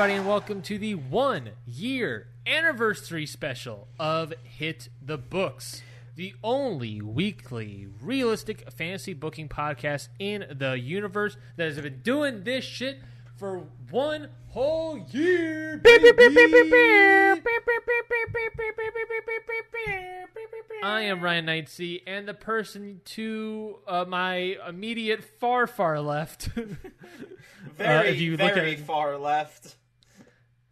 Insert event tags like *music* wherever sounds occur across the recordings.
Everybody, and welcome to the one year anniversary special of Hit the Books, the only weekly realistic fantasy booking podcast in the universe that has been doing this shit for one whole year. I am Ryan Knightsey, and the person to uh, my immediate far, far left. *laughs* Very, if you look very at- far left.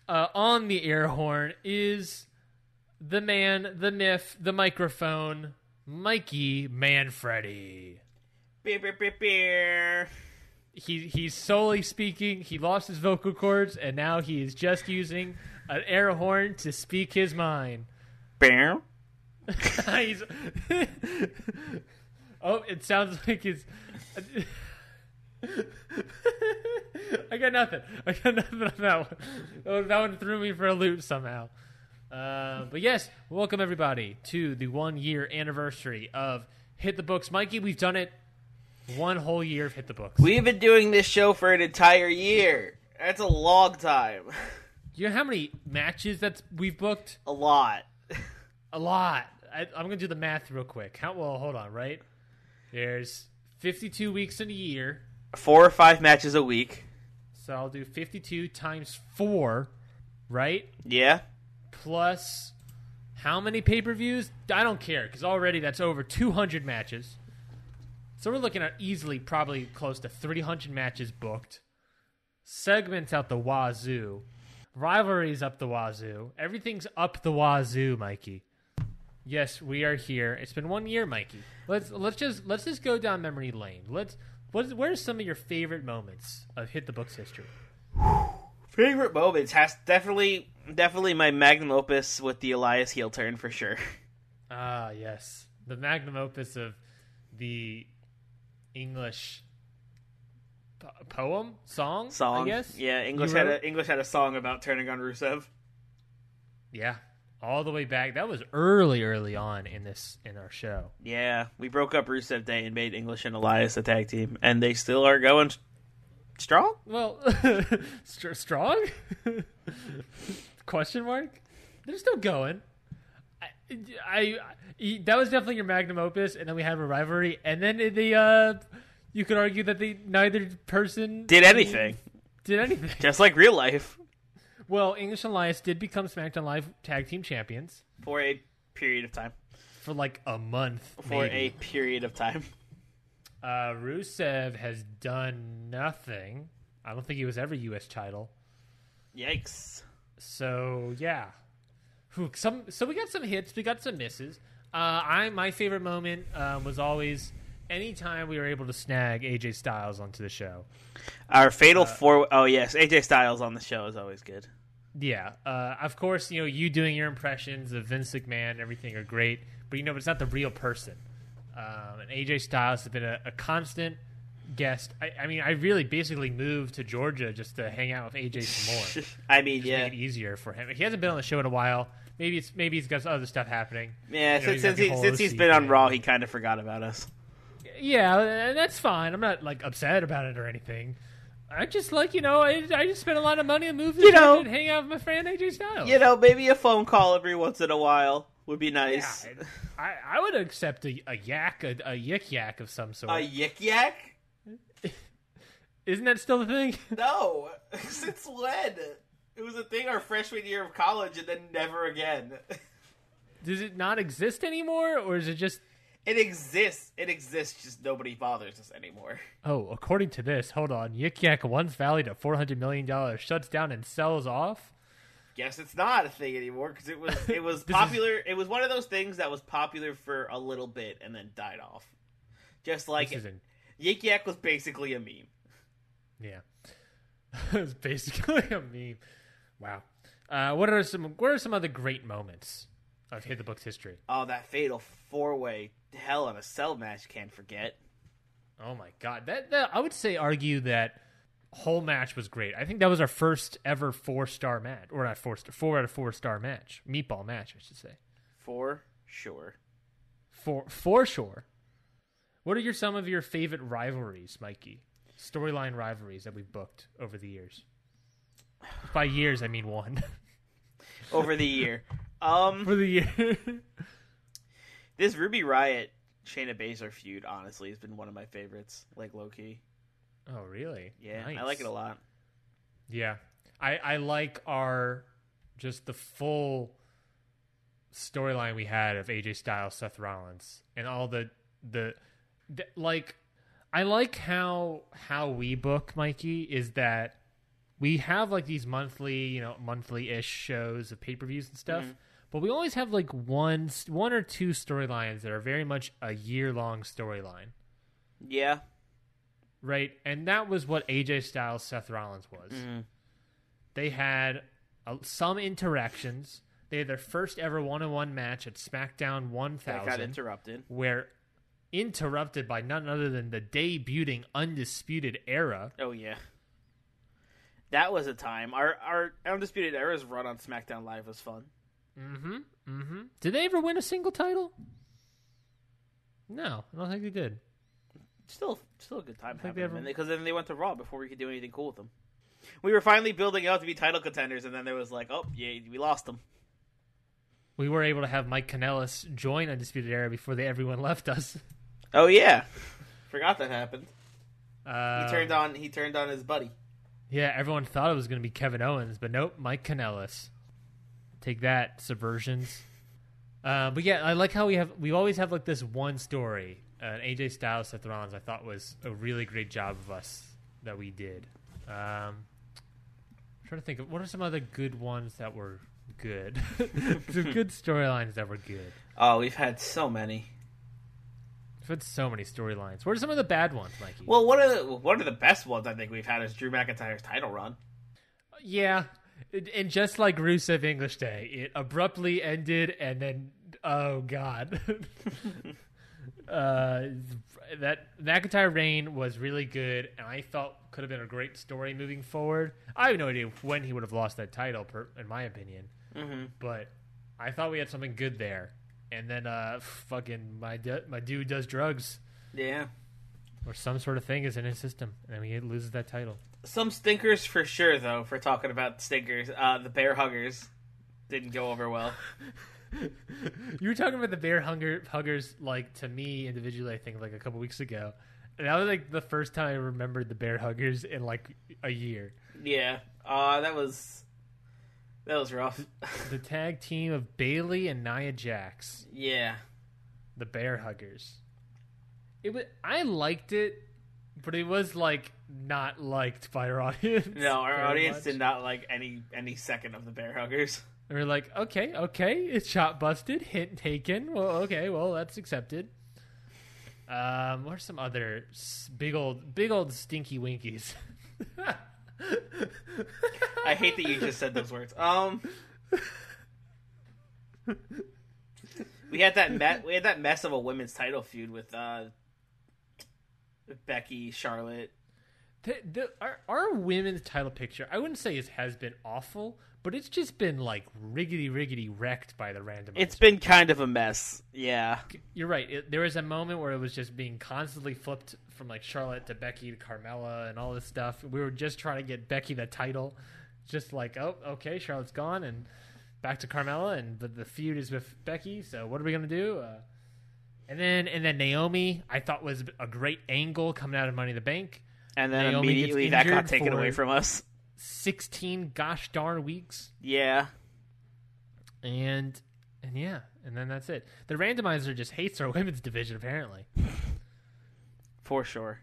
Uh, on the air horn is the man, the myth, the microphone, Mikey Manfredi. Beer, beer, beer, beer. He he's solely speaking. He lost his vocal cords, and now he is just using an air horn to speak his mind. Bam. *laughs* *laughs* Oh, it sounds like it's. *laughs* I got nothing. I got *laughs* nothing on that one. That one threw me for a loop somehow. Uh, but yes, welcome everybody to the one year anniversary of Hit the Books. Mikey, we've done it one whole year of Hit the Books. We've been doing this show for an entire year. That's a long time. *laughs* you know how many matches that we've booked? A lot. A lot. I, I'm gonna do the math real quick. How well? Hold on. Right? There's 52 weeks in a year, Four or five matches a week. so I'll do 52 times four, right? Yeah. Plus how many pay-per-views? I don't care because already that's over 200 matches. So we're looking at easily probably close to 300 matches booked. Segments out the wazoo. Rivalries up the wazoo. Everything's up the wazoo, Mikey. Yes, we are here. It's been one year, Mikey. Let's let's just let's just go down memory lane. Let's what where are some of your favorite moments of Hit the Books history? Favorite moments has definitely, definitely my magnum opus with the Elias heel turn for sure. *laughs* Ah, yes. The magnum opus of the English po- poem, song, Song. I guess. Yeah, English had a English had a song about turning on Rusev. Yeah, all the way back. That was early, early on in this in our show. Yeah, we broke up Rusev Day and made English and Elias a tag team, and they still are going strong. Well, *laughs* str- strong? *laughs* Question mark? They're still going. I, I, that was definitely your magnum opus, and then we had a rivalry, and then the uh, you could argue that the neither person Did anything, did anything. just like real life, Well, English and Elias did become SmackDown Live Tag Team Champions for a period of time. for like a month. For a period of time. uh, Rusev has done nothing. I don't think he was ever U.S. title. Yikes! So yeah, Whew, some. So we got some hits, we got some misses. Uh, I my favorite moment um, was always anytime we were able to snag AJ Styles onto the show. Our fatal four oh yes, AJ Styles on the show is always good. Yeah, uh, of course, you know you doing your impressions of Vince McMahon, and everything are great, but you know, but it's not the real person. Um, and AJ Styles has been a, a constant guest. I, I mean, I really basically moved to Georgia just to hang out with AJ some more, *laughs* I mean, yeah, make it easier for him. He hasn't been on the show in a while. Maybe it's maybe he's got other stuff happening. yeah. You know, since since, he, since he's been on. Raw, he kind of forgot about us. Yeah, and that's fine. I'm not like upset about it or anything. I just like you know I, I just spent a lot of money on movies. You know- and hang out with my friend AJ Styles. You know, maybe a phone call every once in a while would be nice. Yeah, I, I would accept a, a yak, a, a yik yak of some sort. A yik yak? *laughs* Isn't that still the thing? *laughs* No. *laughs* Since when? It was a thing our freshman year of college, and then never again. Does it not exist anymore, or is it just? It exists. It exists. Just nobody bothers us anymore. Oh, according to this, hold on. Yik Yak once valued at four hundred million dollars shuts down and sells off. guess it's not a thing anymore because it was it was *laughs* popular. It was one of those things that was popular for a little bit and then died off. Just like isn't. Yik Yak was basically a meme. Yeah, *laughs* it was basically a meme. Wow. Uh, what are some What are some other great moments of Hit the Books history? Oh, that fatal four way Hell in a Cell match can't forget. Oh my god, that, that I would say argue that whole match was great. I think that was our first ever four star match, or not four star, four out of four star match, meatball match, I should say. For sure. For for sure. What are your some of your favorite rivalries, Mikey? Storyline rivalries that we've booked over the years. By years, I mean one. *laughs* Over the year. Um For the year. *laughs* this Ruby Riott Shayna Baszler feud honestly has been one of my favorites, like low key. oh, really? Yeah, I like it a lot. Yeah, I I like our just the full storyline we had of AJ Styles, Seth Rollins, and all the the, the like. I like how how we book Mikey is that we have like these monthly, you know, monthly ish shows of pay per views and stuff, mm-hmm. But we always have like one one or two storylines that are very much a year long storyline Yeah. right? And that was what AJ Styles, Seth Rollins was. They had uh, some interactions. They had their first ever one-on-one match at SmackDown That got 1000, interrupted. where interrupted by none other than the debuting Undisputed Era. Oh yeah. That was a time. Our our Undisputed Era's run on SmackDown Live was fun. Did they ever win a single title? No, I don't think they did. Still, still a good time having ever- because then they went to Raw before we could do anything cool with them. We were finally building out to be title contenders, and then there was like, oh yeah, we lost them. We were able to have Mike Kanellis join Undisputed Era before they everyone left us. Oh yeah, forgot that happened. Uh, He turned on he turned on his buddy. Yeah, everyone thought it was going to be Kevin Owens, but nope, Mike Kanellis. Take that, subversions. Uh, but yeah, I like how we have we always have like this one story. Uh, AJ Styles, Seth Rollins, I thought was a really great job of us that we did. Um, I'm trying to think of what are some other good ones that were good. *laughs* some good storylines that were good. Oh, we've had so many. We've had so many storylines. What are some of the bad ones, Mikey? Well, one of the one of the best ones I think we've had is Drew McIntyre's title run. Yeah, and just like Rusev English Day, it abruptly ended, and then oh god, *laughs* uh, that McIntyre reign was really good, and I felt could have been a great story moving forward. I have no idea when he would have lost that title, per, in my opinion, mm-hmm. but I thought we had something good there. And then, uh, fucking my du- my dude does drugs Yeah. or some sort of thing is in his system, and then he loses that title. Some stinkers for sure, though. For talking about stinkers, uh, the bear huggers didn't go over well. *laughs* You were talking about the bear hunger huggers, like to me individually. I think like a couple weeks ago, and that was like the first time I remembered the bear huggers in like a year. Yeah, uh, that was that was rough. The tag team of Bayley and Nia Jax, yeah, the bear huggers. It was I liked it, but it was like not liked by our *laughs* audience. no, our audience much. did not like any any second of the bear huggers. *laughs* They were like, okay, okay, it's shot busted, hint taken. Well, okay, well that's accepted. Um, what are some other big old, big old stinky winkies? *laughs* I hate that you just said those words. Um, we had that me- we had that mess of a women's title feud with uh, Becky, Charlotte. The, the, our, our women's title picture, I wouldn't say it has been awful, but it's just been like riggedy riggedy wrecked by the random. It's been kind of a mess. Yeah, You're right. It, there was a moment where it was just being constantly flipped from like Charlotte to Becky to Carmella and all this stuff. We were just trying to get Becky the title, just like oh okay, Charlotte's gone and back to Carmella, and but the feud is with Becky. So what are we gonna do? Uh, and then and then Naomi, I thought was a great angle coming out of Money in the Bank. and then Naomi immediately that got taken away from us. Sixteen gosh darn weeks. Yeah, And and yeah, and then that's it. The randomizer just hates our *laughs* women's division apparently. for sure.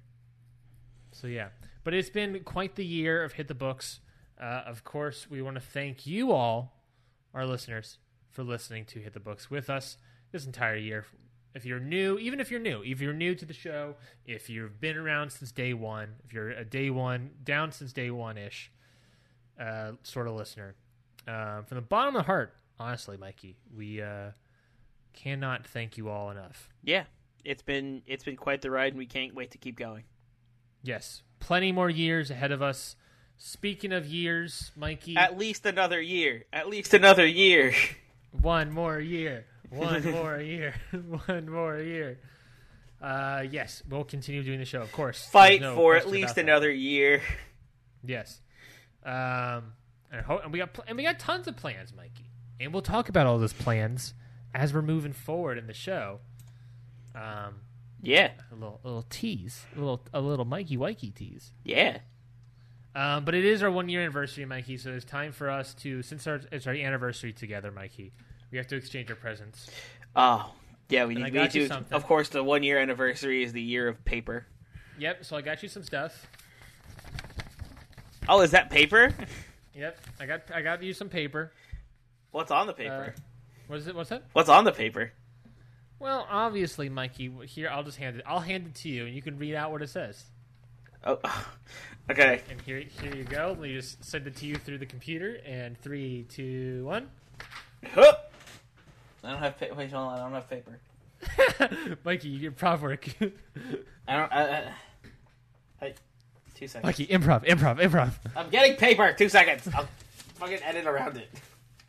So yeah, but it's been quite the year of hit the books. Uh, of course, we want to thank you all, our listeners, for listening to Hit the Books with us this entire year. If you're new, even if you're new, if you're new to the show, if you've been around since day one, if you're a day one, down since day one ish, uh, sort of listener, uh, from the bottom of the heart, honestly, Mikey, we uh, cannot thank you all enough. Yeah, it's been it's been quite the ride, and we can't wait to keep going. Yes, plenty more years ahead of us. Speaking of years, Mikey, At least another year. At least another year. *laughs* one more year, one *laughs* more year, *laughs* one more year. Uh, yes, we'll continue doing the show, of course. Fight no for at least about that. another year. *laughs* Yes. Um, and, ho- and we got pl- and we got tons of plans, Mikey, and we'll talk about all those plans as we're moving forward in the show. Um, Yeah, a little, a little tease, a little, a little Mikey Wikey tease. yeah. Um, but it is our one year anniversary, Mikey. So it's time for us to, since our, it's our anniversary together, Mikey. We have to exchange our presents. Oh, yeah. We And need, we need to. something. Of course, the one year anniversary is the year of paper. Yep. So I got you some stuff. Oh, is that paper? *laughs* Yep. I got, I got you some paper. What's on the Uh, paper? what is it? What's that? What's on the paper? Well, obviously, Mikey. Here, I'll just hand it. I'll hand it to you, and you can read out what it says. Oh, *sighs* okay. And here, here you go. Let me just send it to you through the computer. And three, two, one. I don't have paper. Wait, hold on. I don't have paper. *laughs* Mikey, you get prov work. I don't. I, I, hey, two seconds. Mikey, improv, improv, improv. I'm getting paper. Two seconds. I'll fucking edit around it.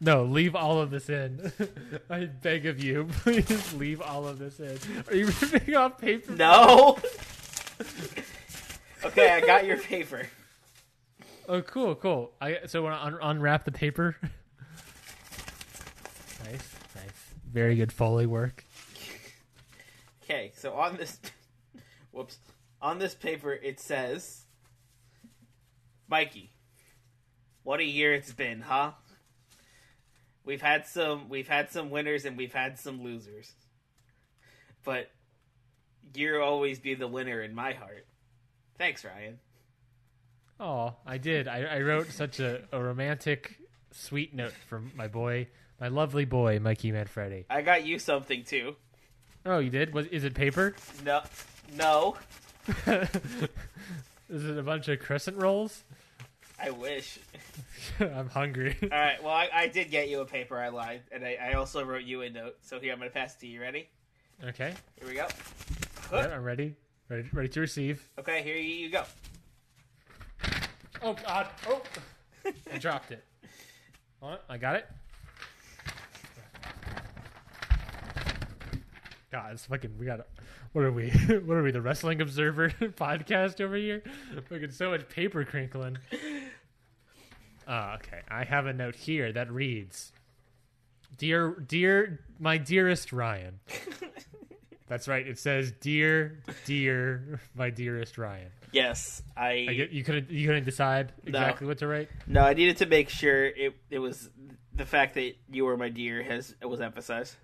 No, leave all of this in. *laughs* I beg of you, *laughs* please leave all of this in. Are you ripping off paper? No. okay, I got your paper. Oh, cool, cool. I so when I un- unwrap the paper. nice. Very good foley work. Okay, so on this, *laughs* whoops, on this paper it says, Mikey, what a year it's been, huh? We've had some, we've had some winners and we've had some losers, but you'll always be the winner in my heart. Thanks, Ryan. Oh, I did. I, I wrote such a, a romantic, sweet note for my boy, my lovely boy, Mikey Manfredi. I got you something too. Oh, you did? Was is it paper? No, no, *laughs* is it a bunch of crescent rolls? I wish. *laughs* I'm hungry. *laughs* All right, well, I, I did get you a paper. I lied, and I, I also wrote you a note. So here, I'm gonna pass it to you. Ready? okay, Here we go. I'm ready. Ready, ready to receive. Okay, here you, you go. Oh God! Oh, I dropped it. Hold on, I got it. God, it's fucking. We got. What are we? *laughs* What are we? The Wrestling Observer *laughs* podcast over here? Fucking so much paper crinkling. Oh, okay. I have a note here that reads, "Dear, dear, my dearest Ryan." *laughs* That's right. It says, "Dear, dear, my dearest Ryan." Yes, I. I get, you couldn't you couldn't decide exactly what to write. no, I needed to make sure it it was the fact that you were my dear has it was emphasized.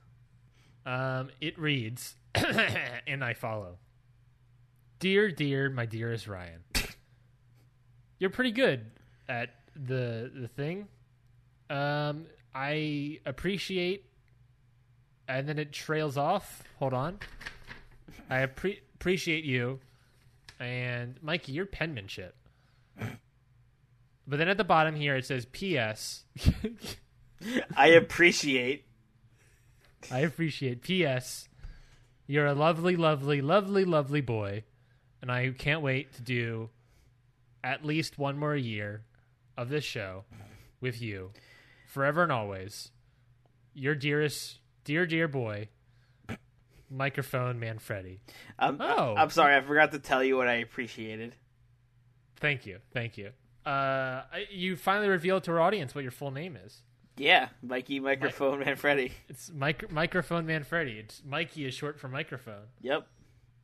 Um, it reads, *coughs* and I follow. Dear, dear, my dearest Ryan, *laughs* you're pretty good at the the thing. Um, I appreciate, and then it trails off. Hold on. I appre- appreciate you, and Mikey, your penmanship. But then at the bottom here it says P.S. *laughs* I appreciate. I appreciate. P.S. You're a lovely, lovely, lovely, lovely boy, and I can't wait to do at least one more year of this show with you, forever and always. Your dearest, dear, dear boy, microphone man, Freddie. I'm, Oh. I'm sorry, I forgot to tell you what I appreciated. Thank you, thank you. Uh, you finally revealed to our audience what your full name is. Yeah, Mikey, microphone, man, Freddy. It's mic- microphone man, Freddie. It's Mikey is short for microphone. Yep,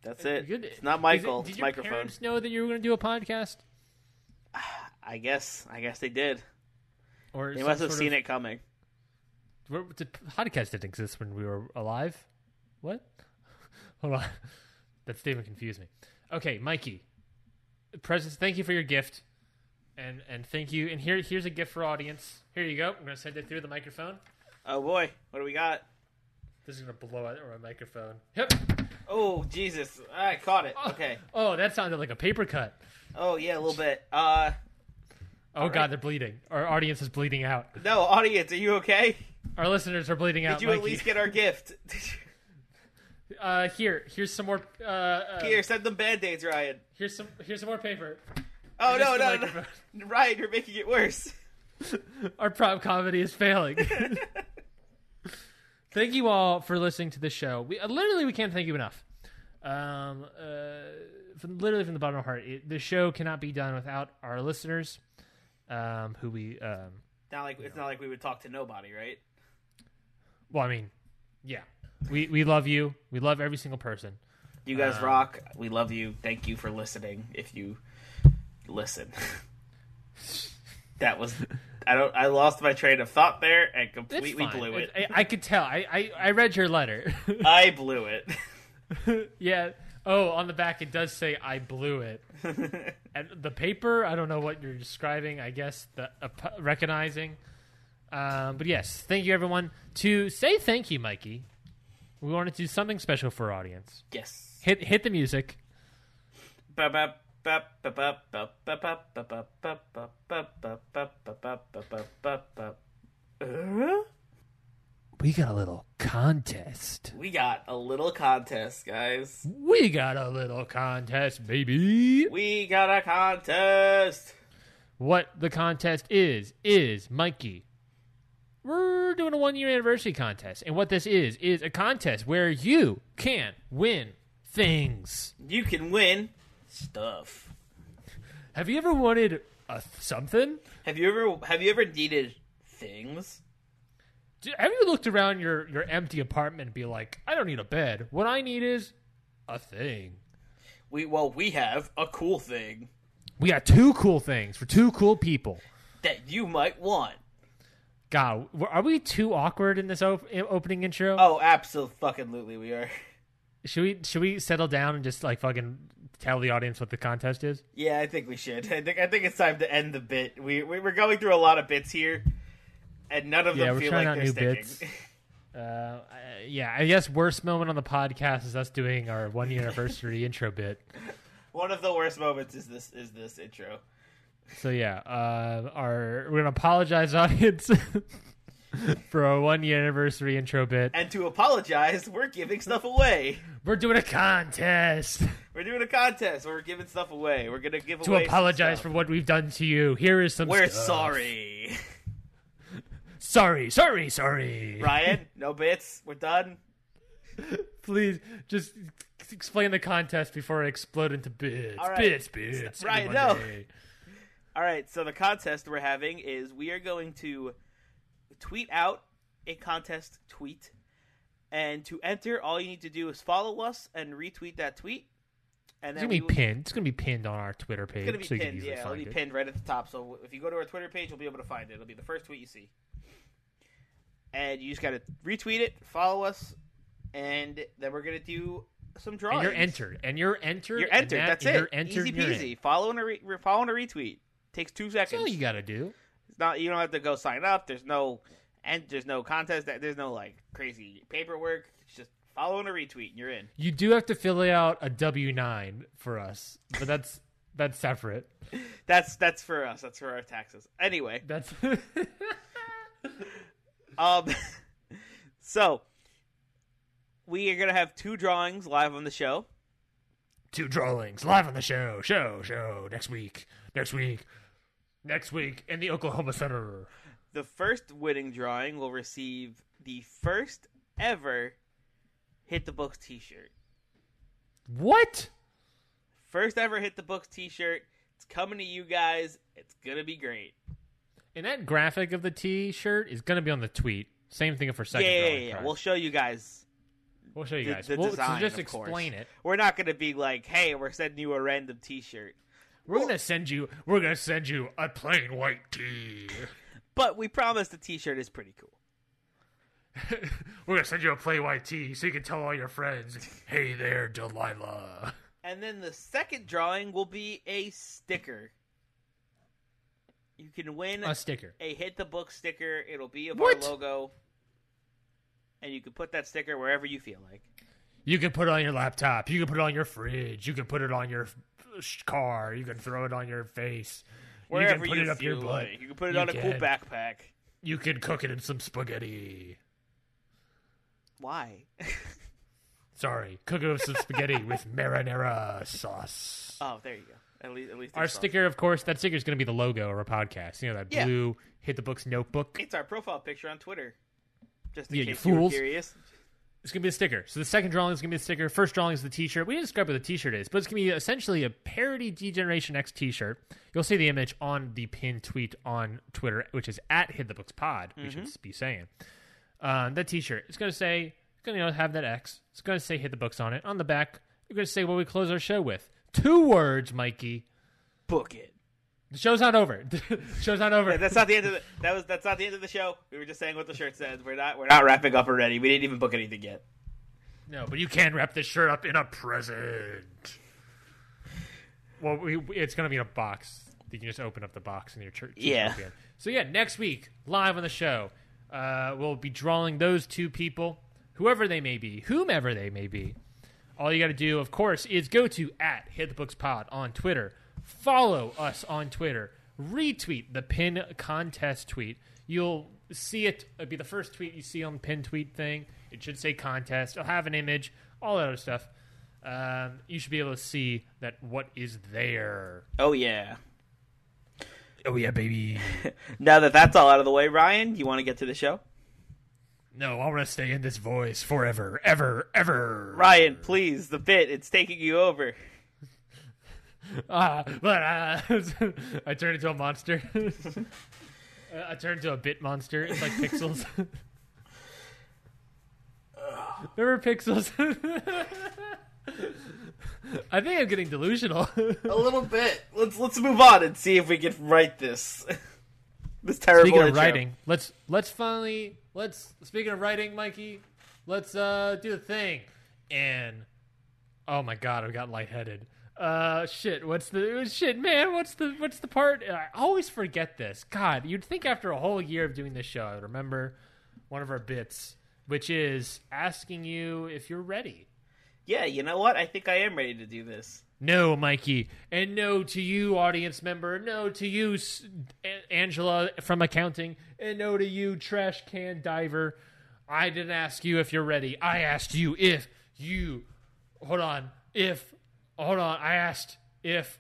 that's it. Good. It's not Michael. it- did it's your microphone. parents know that you were going to do a podcast? *sighs* I guess. I guess they did. Or They must have seen of- it coming. The podcast didn't exist when we were alive. What? *laughs* Hold on. *laughs* That statement confused me. Okay, Mikey. Presents. Thank you for your gift. And and thank you. And here here's a gift for audience. Here you go. I'm gonna send it through the microphone. Oh boy, what do we got? This is gonna blow out my microphone. Yep. Oh Jesus, I caught it. Okay. Oh, that sounded like a paper cut. Oh yeah, a little bit. Uh, Oh god, they're bleeding. Our audience is bleeding out. no, audience, are you okay? Our listeners are bleeding out. Did you at least get our gift? *laughs* Uh, here, here's some more. Uh, uh, Here, send them band-aids, Ryan. here's some. Here's some more paper. *laughs* Oh no, no, no. *laughs* Ryan, you're making it worse. *laughs* Our prop comedy is failing. thank you all for listening to the show. We uh, literally we can't thank you enough. Um, uh, from, literally from the bottom of our heart, it, the show cannot be done without our listeners, um, who we um, Not like it's not like we would talk to nobody, right? well, I mean, yeah, we we love you. We love every single person. You guys Um, rock. We love you. Thank you for listening. If you listen, *laughs* that was I don't. I lost my train of thought there and completely blew it. I, I could tell. I, I I read your letter. *laughs* I blew it. *laughs* yeah. Oh, on the back it does say I blew it. and the paper, I don't know what you're describing. I guess the uh, recognizing. Um, but yes, thank you everyone. To say thank you, Mikey, we wanted to do something special for our audience. yes. Hit hit the music. We got a little contest. We got a little contest, guys. We got a little contest, baby. We got a contest. What the contest is, is Mikey. We're doing a one year anniversary contest. And what this is, is a contest where you can win things. You can win stuff. Have you ever wanted a something? Have you ever have you ever needed things? Do- Have you looked around your, your empty apartment and be like, I don't need a bed. What I need is a thing. We well, we have a cool thing We got two cool things for two cool people. that you might want. God, w- are we too awkward in this op- opening intro? Oh, absolutely, fucking, we are. *laughs* Should we should we settle down and just like fucking tell the audience what the contest is? Yeah, I think we should. I think I think it's time to end the bit. We, we we're going through a lot of bits here, and none of Yeah, them we're feel trying like out they're new sticking. bits. *laughs* Uh, yeah, I guess worst moment on the podcast is us doing our one year anniversary *laughs* intro bit. One of the worst moments is this is this intro. So yeah, uh, our we're gonna apologize, *laughs* audience, for our one year anniversary intro bit. And to apologize, we're giving stuff away. We're doing a contest We're doing a contest. We're giving stuff away. We're gonna give to away. some apologize for what we've done to you. Here is some. We're stuff. sorry, *laughs* Sorry, sorry, sorry. Ryan. No bits. We're done. Please just explain the contest before I explode into bits. Right. Bits, bits. Ryan, every no. All right, so the contest we're having is we are going to tweet out a contest tweet. And to enter, all you need to do is follow us and retweet that tweet. And It's gonna be will- pinned. It's gonna be pinned on our Twitter page, It's gonna be so pinned. Yeah, it'll be it. pinned right at the top. So if you go to our Twitter page, you'll be able to find it. It'll be the first tweet you see. And you just gotta retweet it, follow us, and then we're gonna do some drawings. And you're entered. And you're entered. You're entered. that- That's it. You're entered. Easy and you're in. peasy. Follow and a re- follow and a retweet. Takes two That's seconds. all you gotta do. It's not you don't have to go sign up. There's no and there's no contest. There's no like crazy paperwork. Follow and a retweet, and you're in. You do have to fill out a W nine for us, but that's *laughs* that's separate. That's that's for us. That's for our taxes. Anyway, That's *laughs* um, *laughs* so we are gonna have two drawings live on the show. two drawings live on the show. Show, show next week. Next week. Next week in the Oklahoma Center. The first winning drawing will receive the first ever hit the books T-shirt. What? First ever hit the books T-shirt. It's coming to you guys. It's gonna be great. And that graphic of the T-shirt is gonna be on the tweet. Same thing for second yeah, yeah, yeah. We'll show you guys We'll show you guys. the We'll- design, so just course. explain it. We're not going to be like, "Hey, we're sending you a random T-shirt," We're gonna send you. We're gonna send you a plain white tee. but we promise the T-shirt is pretty cool. *laughs* We're gonna send you a play white tee so you can tell all your friends, "Hey there, Delilah." And then the second drawing will be a sticker. You can win A sticker. a hit the book sticker. It'll be of What? our logo, and you can put that sticker wherever you feel like. You can put it on your laptop. You can put it on your fridge. You can put it on your f- car. You can throw it on your face. Wherever you can put it up feel your butt. like. You can put it You on a cool backpack. You can cook it in some spaghetti. Why? *laughs* Sorry, cook it with some spaghetti with *laughs* marinara sauce. oh, there you go. At least, at least Our sauce. sticker, of course, that sticker is going to be the logo of our podcast. You know that Yeah. blue hit the books notebook. It's our profile picture on Twitter. Just in Yeah, you case you were fools. curious. It's gonna be a sticker. So the second drawing is gonna be the sticker. First drawing is the T-shirt. We didn't describe what the T-shirt is, but it's gonna be essentially a parody D-Generation X T-shirt. You'll see the image on the pinned tweet on Twitter, which is at Hit the Books Pod. We should mm-hmm. be saying uh, that T-shirt. It's gonna say it's gonna you know, have that X. It's gonna say Hit the Books on it. On the back, you're gonna say what we close our show with. Two words, Mikey. Book it. The show's not over. *laughs* the show's not over. That's not the end of the. That was that's not the end of the show. We were just saying what the shirt says. We're not we're not wrapping up already. We didn't even book anything yet. No, but you can wrap this shirt up in a present. Well, we, it's going to be in a box. You can just open up the box in your church. Yeah. So yeah, next week live on the show, uh, we'll be drawing those two people, whoever they may be, whomever they may be. All you got to do, of course, is go to at Hit the Books Pod on Twitter. Follow us on Twitter. Retweet the pin contest tweet. You'll see it. It'll be the first tweet you see on the pin tweet thing. It should say contest. It'll have an image, all that other stuff. Um, you should be able to see that what is there. Oh yeah. Oh yeah, baby. *laughs* Now that that's all out of the way, Ryan, you want to get to the show? No, I want to stay in this voice forever, ever, ever. Ryan, please, the bit it's taking you over. *laughs* Ah, but uh, *laughs* I turned into a monster. Uh, I turned into a bit monster. It's like pixels. Remember pixels? *laughs* I think I'm getting delusional. A *laughs* little bit. Let's let's move on and see if we can write this. *laughs* this terrible. Speaking of writing, let's let's finally let's speaking of writing, Mikey, let's uh do the thing. And oh my god, I got lightheaded. Uh shit, what's the shit, man, what's the what's the part I always forget this. God, you'd think after a whole year of doing this show I would remember one of our bits, which is asking you if you're ready. Yeah, you know what? I think I am ready to do this. No, Mikey, and no to you, audience member. No to you, S- A- Angela from accounting, and no to you, trash can diver. I didn't ask you if you're ready. I asked you if you. Hold on. If. Hold on. I asked if.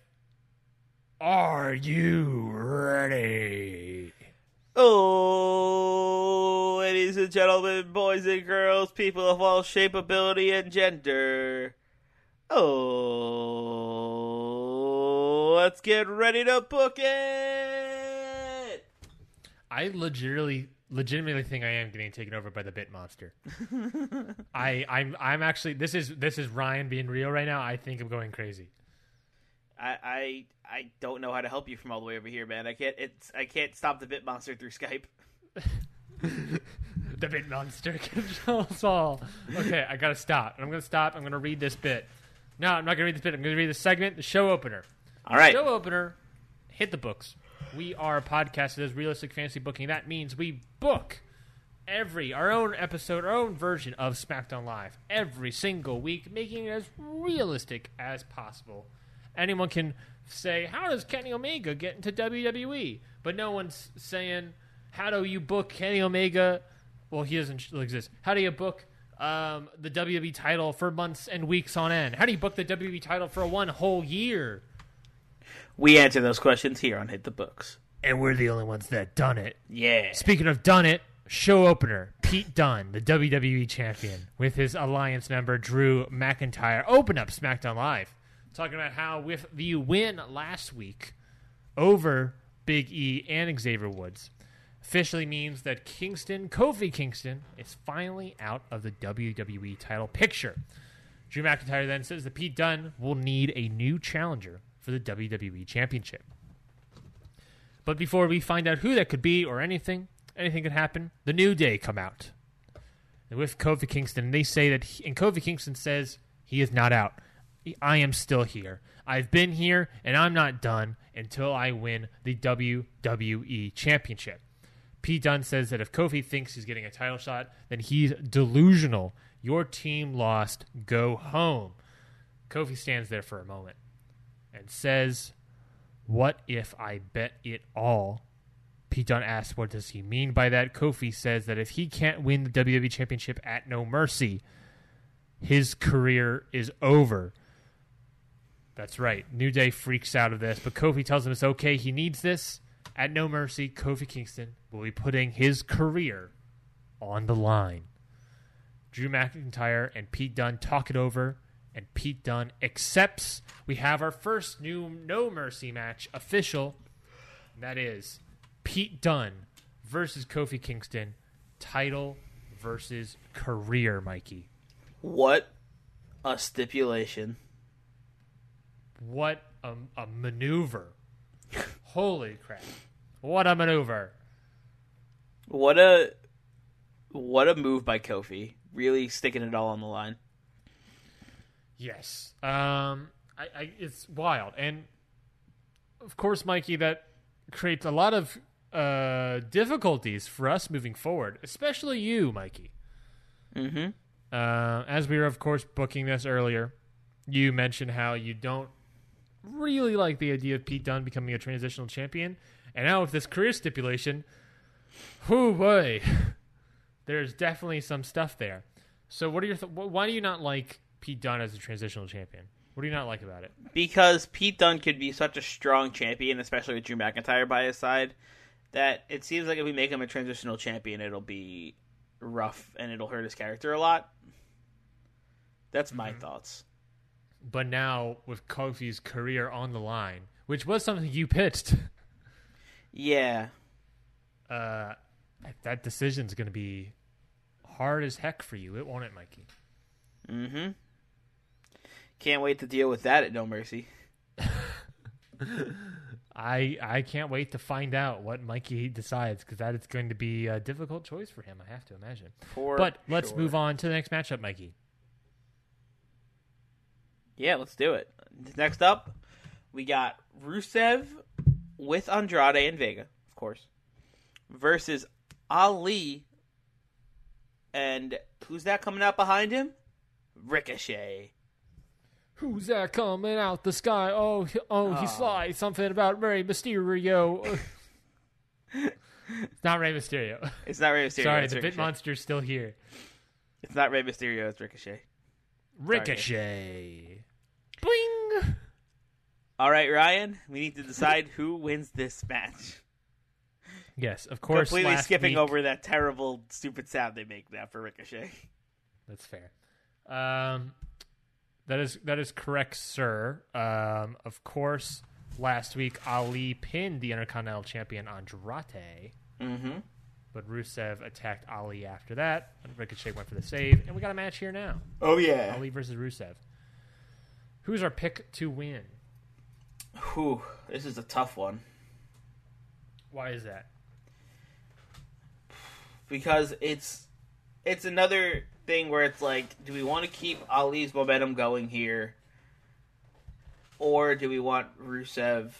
Are you ready? Oh, ladies and gentlemen, boys and girls, people of all shape, ability, and gender. Oh, let's get ready to book it. I legitimately, legitimately think I am getting taken over by the bit monster. *laughs* I, I'm, I'm actually. This is this is Ryan being real right now. I think I'm going crazy. I, I I don't know how to help you from all the way over here, man. I can't. It's I can't stop the bit monster through Skype. *laughs* The bit monster controls all. Okay, I gotta stop. I'm gonna stop. I'm gonna read this bit. No, I'm not gonna read this bit. I'm gonna read the segment, the show opener. All right. Show opener, hit the books. We are a podcast that does realistic fantasy booking. That means we book every our own episode, our own version of SmackDown Live every single week, making it as realistic as possible. Anyone can say, "How does Kenny Omega get into WWE?" But no one's saying, "How do you book Kenny Omega?" Well, he doesn't still exist. How do you book um, the WWE title for months and weeks on end? How do you book the WWE title for one whole year? We answer those questions here on Hit the Books. And we're the only ones that done it. Yeah. Speaking of done it, show opener Pete Dunne, the WWE champion, with his alliance member Drew McIntyre, open up SmackDown Live, talking about how with the win last week over Big E and Xavier Woods, officially means that Kingston, Kofi Kingston, is finally out of the WWE title picture. Drew McIntyre then says that Pete Dunne will need a new challenger for the WWE Championship. But before we find out who that could be or anything, anything could happen, the New Day come out. And with Kofi Kingston, they say that, he, and Kofi Kingston says he is not out. I am still here. I've been here, and I'm not done until I win the WWE Championship. Pete Dunne says that if Kofi thinks he's getting a title shot, then he's delusional. Your team lost. Go home. Kofi stands there for a moment and says, What if I bet it all? Pete Dunne asks, What does he mean by that? Kofi says that if he can't win the WWE Championship at No Mercy, his career is over. That's right. New Day freaks out of this, but Kofi tells him it's okay. He needs this. At No Mercy, Kofi Kingston will be putting his career on the line. Drew McIntyre and Pete Dunne talk it over, and Pete Dunne accepts. We have our first new No Mercy match official. That is Pete Dunne versus Kofi Kingston, title versus career, Mikey. What a stipulation. What a, a maneuver. Holy crap. What a maneuver. What a what a move by Kofi. Really sticking it all on the line. Yes. Um, I, I, it's wild. And of course, Mikey, that creates a lot of uh, difficulties for us moving forward, especially you, Mikey. Mm-hmm. Uh, as we were, of course, booking this earlier, you mentioned how you don't really like the idea of Pete Dunne becoming a transitional champion. And now with this career stipulation, whoo boy, *laughs* there's definitely some stuff there. So, what are your th- why do you not like Pete Dunne as a transitional champion? What do you not like about it? Because Pete Dunne could be such a strong champion, especially with Drew McIntyre by his side, that it seems like if we make him a transitional champion, it'll be rough and it'll hurt his character a lot. That's my mm-hmm. thoughts. But now with Kofi's career on the line, which was something you pitched, Yeah. uh, that decision's going to be hard as heck for you. It won't it, Mikey? Mm-hmm. Can't wait to deal with that at No Mercy. *laughs* I I can't wait to find out what Mikey decides because that is going to be a difficult choice for him. I have to imagine. For but let's sure. move on to the next matchup, Mikey. Yeah, let's do it. Next up, we got Rusev with Andrade and Vega, of course, versus Ali. And who's that coming out behind him? Ricochet. Who's that coming out the sky? Oh, he- oh, he ah. slides something about Rey Mysterio. it's *laughs* not Rey Mysterio. It's not Rey Mysterio. Sorry, it's the Bit Ricochet. Monster's still here. It's not Rey Mysterio. It's Ricochet. Ricochet. Bling. All right, Ryan. We need to decide who wins this match. Yes, of course. Completely last skipping week- over that terrible, stupid sound they make now for Ricochet. That's fair. Um, that is that is correct, sir. Um, of course, last week Ali pinned the Intercontinental Champion Andrade, Mm-hmm. but Rusev attacked Ali after that. Ricochet went for the save, and we got a match here now: Oh yeah. Ali versus Rusev. Who's our pick to win? Whew, this is a tough one Why is that? because it's it's another thing where it's like, do we want to keep Ali's momentum going here, or do we want Rusev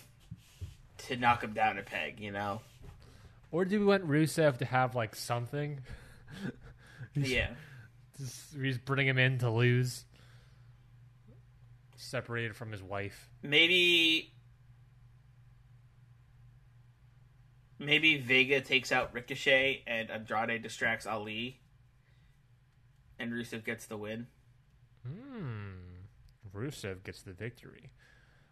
to knock him down a peg? You know? Or do we want Rusev to have like something? *laughs* Yeah. Just, just bring him in to lose, separated from his wife. Maybe. Maybe Vega takes out Ricochet and Andrade distracts Ali, and Rusev gets the win. Hmm. Rusev gets the victory.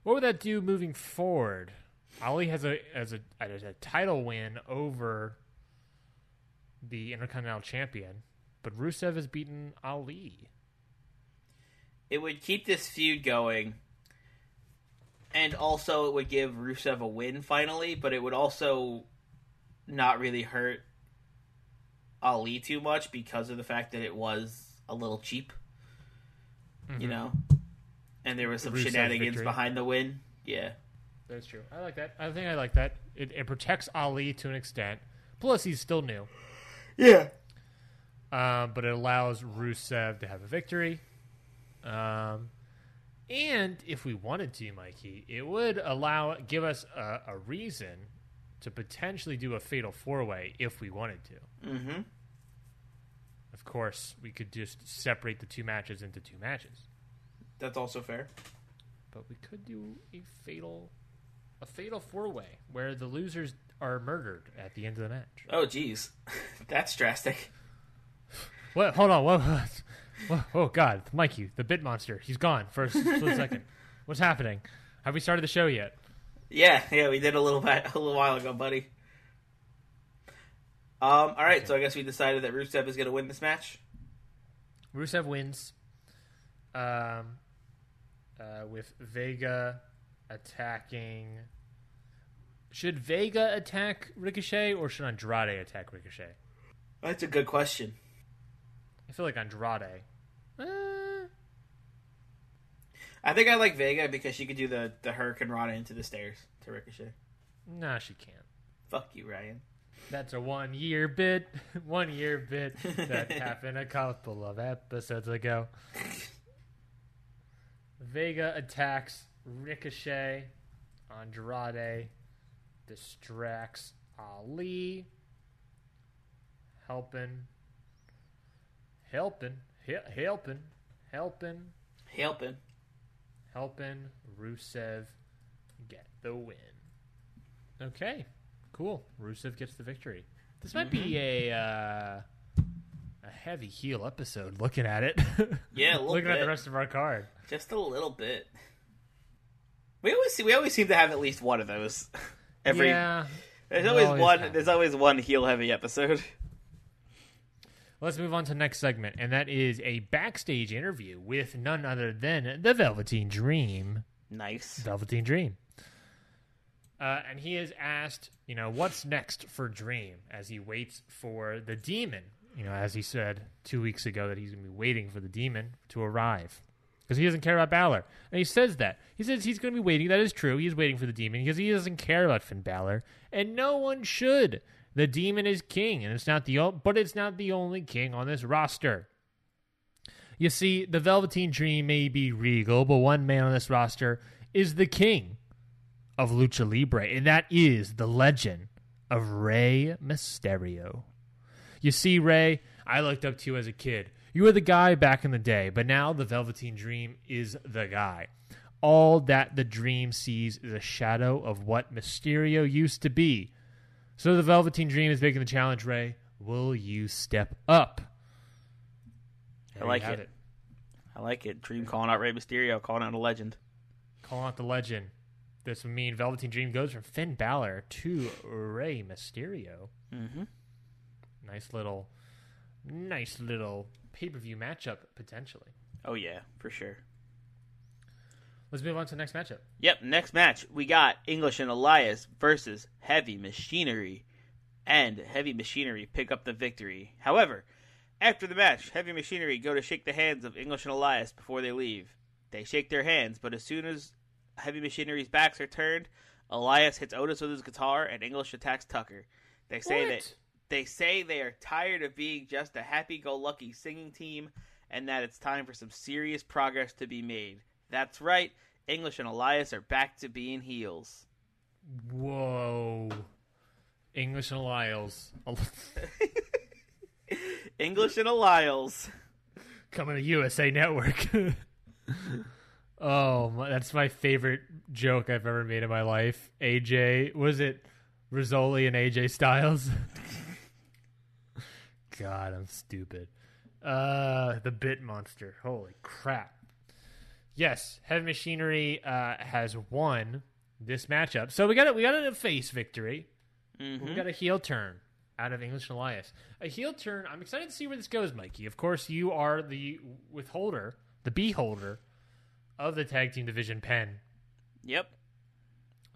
What would that do moving forward? Ali has a as a as a title win over the Intercontinental Champion, but Rusev has beaten Ali. It would keep this feud going, and also it would give Rusev a win finally, but it would also not really hurt Ali too much because of the fact that it was a little cheap, you know, and there was some Rusev shenanigans victory. behind the win. Yeah, That's true. I like that. I think I like that. It, it protects Ali to an extent. Plus, he's still new. yeah, Um, but it allows Rusev to have a victory. Um, And if we wanted to, Mikey, it would allow give us a, a reason to potentially do a fatal four way if we wanted to. Mm-hmm. Of course, we could just separate the two matches into two matches, That's also fair. but we could do a fatal a fatal four way where the losers are murdered at the end of the match. Oh, geez, *laughs* that's drastic. What? Hold on. What? *laughs* what- Oh God, Mikey, the bit monster. He's gone for a split *laughs* second. What's happening? Have we started the show yet? Yeah, yeah, we did a little bit *laughs* a little while ago, buddy. Um, all right, so I guess we decided that Rusev is going to win this match. Rusev wins. Um, uh, with Vega attacking. Should Vega attack Ricochet or should Andrade attack Ricochet? That's a good question. I feel like Andrade. Uh, I think I like Vega because she could do the the hurricanrana into the stairs to Ricochet. nah, she can't. Fuck you, Ryan. That's a one year bit, *laughs* one year bit that *laughs* happened a couple of episodes ago. Vega attacks Ricochet. Andrade distracts Ali. Helping. Helping. Hel- Helping. Helping. Helping. Helping Rusev get the win. Okay, cool. Rusev gets the victory. This might be a uh, a heavy heel episode. Looking at it, *laughs* Yeah, looking at the rest of our card. Just a little bit. We always see, we always seem to have at least one of those. *laughs* Every yeah. there's always always one. There's always one heel heavy episode. *laughs* Let's move on to the next segment, and that is a backstage interview with none other than the Velveteen Dream. Nice. Velveteen Dream. Uh, and he is asked, you know, what's next for Dream as he waits for the demon. You know, as he said two weeks ago that he's going to be waiting for the demon to arrive because he doesn't care about Balor. And he says that. He says he's going to be waiting. That is true. He's waiting for the demon because he doesn't care about Finn Balor, and no one should. The demon is king, and it's not the but it's not the only king on this roster. You see, the Velveteen Dream may be regal, but one man on this roster is the king of Lucha Libre, and that is the legend of Rey Mysterio. You see, Rey, I looked up to you as a kid. You were the guy back in the day, but now the Velveteen Dream is the guy. All that the Dream sees is a shadow of what Mysterio used to be. So the Velveteen Dream is making the challenge, Rey. Will you step up? There you like have it. I like it. Dream calling out Rey Mysterio, calling out a legend. Calling out the legend. This would mean Velveteen Dream goes from Finn Balor to Rey Mysterio. Mm-hmm. Nice little, nice little pay per view matchup potentially. Oh yeah, for sure. Let's move on to the next matchup. Yep, next match we got English and Elias versus Heavy Machinery, and Heavy Machinery pick up the victory. However, after the match, Heavy Machinery go to shake the hands of English and Elias before they leave. They shake their hands, but as soon as Heavy Machinery's backs are turned, Elias hits Otis with his guitar, and English attacks Tucker. They say What? that they say they are tired of being just a happy-go-lucky singing team, and that it's time for some serious progress to be made. That's right. English and Elias are back to being heels. Whoa, English and Elias. *laughs* English and Elias. coming to USA Network. *laughs* oh, my, that's my favorite joke I've ever made in my life. AJ was it Rizzoli and AJ Styles? *laughs* God, I'm stupid. Uh, the Bit Monster. Holy crap! Yes, Heavy Machinery uh, has won this matchup. So we got it. We got a face victory. We got a heel turn out of English and Elias. A heel turn. I'm excited to see where this goes, Mikey. Of course, you are the withholder, the beholder of the tag team division pen. Yep.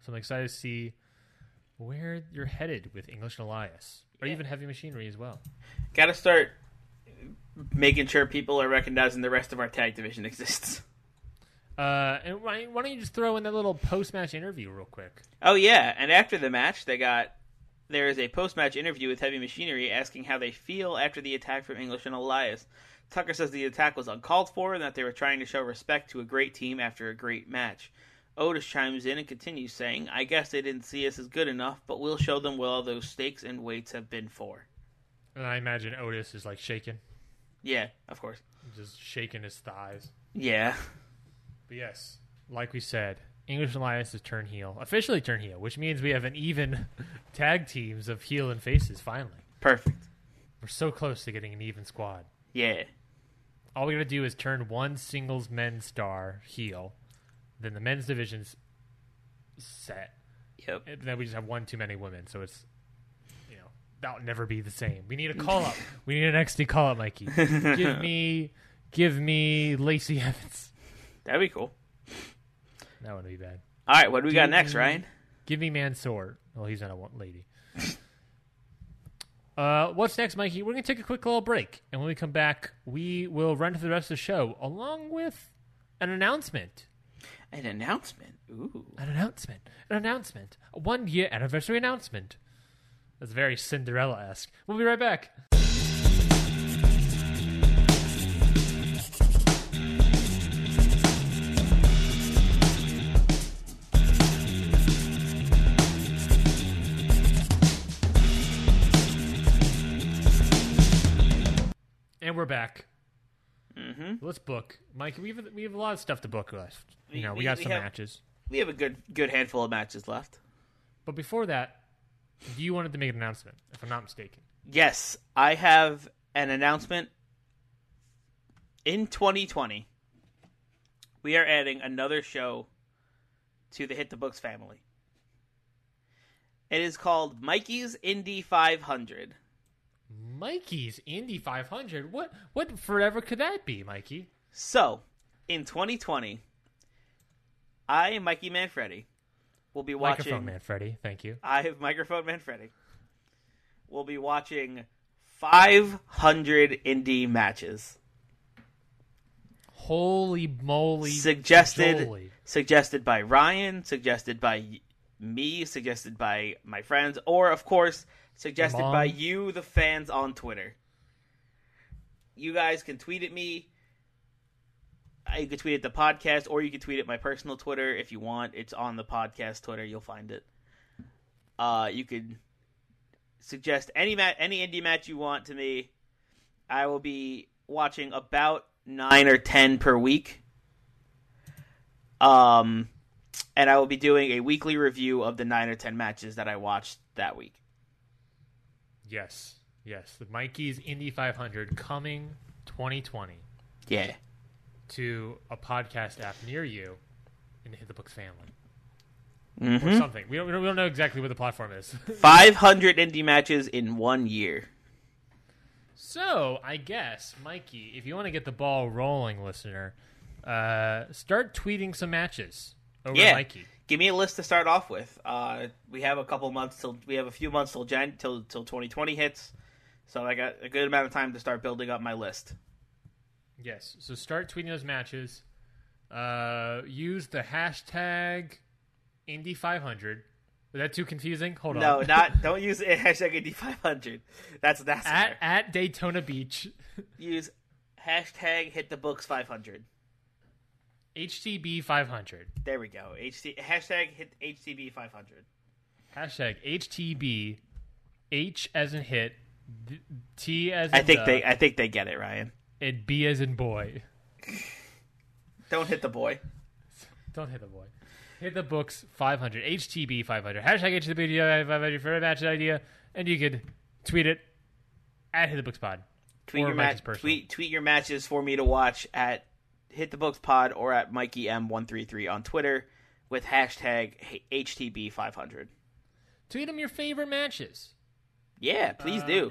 So I'm excited to see where you're headed with English and Elias, or Yeah. even Heavy Machinery as well. Got to start making sure people are recognizing the rest of our tag division exists. *laughs* Uh, and why, why don't you just throw in that little post match interview real quick? Oh yeah, and after the match, they got there is a post-match interview with Heavy Machinery asking how they feel after the attack from English and Elias. Tucker says the attack was uncalled for and that they were trying to show respect to a great team after a great match. Otis chimes in and continues saying, I guess they didn't see us as good enough, but we'll show them what all those stakes and weights have been for. And I imagine Otis is like shaking, Yeah, of course. just shaking his thighs. Yeah. But yes, like we said, English Alliance has turned heel, officially turned heel, which means we have an even *laughs* tag teams of heel and faces. Finally, Perfect. we're so close to getting an even squad. Yeah. All we gotta do is turn one singles men's star heel, then the men's division's set, Yep. and then we just have one too many women. So it's you know that'll never be the same. We need a call up. *laughs* we need an NXT call up, Mikey. give me, give me Lacey Evans. That'd be cool. That wouldn't be bad. All right, what do we got next, Ryan? Give me Mansoor. Well, he's not a lady. *laughs* uh, what's next, Mikey? We're going to take a quick little break. And when we come back, we will run to the rest of the show along with an announcement. An announcement. Ooh. An announcement. An announcement. A one year anniversary announcement. That's very Cinderella esque. We'll be right back. And we're back. Mm-hmm. Let's book, Mike. We have we have a lot of stuff to book left. You know, we, we- got we some have- matches, We have a good good handful of matches left. but before that, you wanted to make an announcement, if I'm not mistaken. Yes, I have an announcement. In 2020, we are adding another show to the Hit the Books family. It is called Mikey's Indy 500. Mikey's Indy 500. What what forever could that be, Mikey? So, in 2020, I, Mikey Manfredi, will be watching. Microphone man, Freddie. Thank you. I have microphone Manfredi. Will be watching 500 indie matches. Holy moly! suggested suggested by Ryan, suggested by me, suggested by my friends, or of course suggested Mom. by you, the fans on Twitter. You guys can tweet at me. Uh, You can tweet at the podcast, or you can tweet at my personal Twitter if you want. It's on the podcast Twitter. You'll find it. Uh, you could suggest any mat, any indie match you want to me. I will be watching about nine or ten per week. Um, and I will be doing a weekly review of the nine or ten matches that I watched that week. Yes, yes. The Mikey's Indy 500 coming 2020 Yeah. to a podcast app near you in the Hit the Books family Mm-hmm. or something. We don't, we don't know exactly what the platform is. *laughs* 500 indie matches in one year. So, I guess, Mikey, if you want to get the ball rolling, listener, uh, start tweeting some matches over Yeah. Mikey. Give me a list to start off with. Uh, we have a couple months till we have a few months till Jan till till 2020 hits, so I got a good amount of time to start building up my list. Yes. So start tweeting those matches. Uh, use the hashtag Indy500. Is that too confusing? Hold No, on. No, not *laughs* don't use *laughs* hashtag Indy 500. That's that's at at Daytona Beach. *laughs* use hashtag Hit the Books 500. HTB 500. There we go. HT hashtag Hit HTB 500. Hashtag HTB. H as in hit. T as in I think the, they I think they get it, Ryan. and B as in boy. Don't hit the boy. Don't hit the boy. Hit the books 500. HTB 500. Hashtag HTB 500 for a match idea. And you could tweet it at Hit the Books Pod. Tweet your match. Tweet tweet your matches for me to watch at Hit the Books Pod or at Mikey M133 on Twitter with hashtag HTB 500. Tweet them your favorite matches. Yeah, please Uh, do.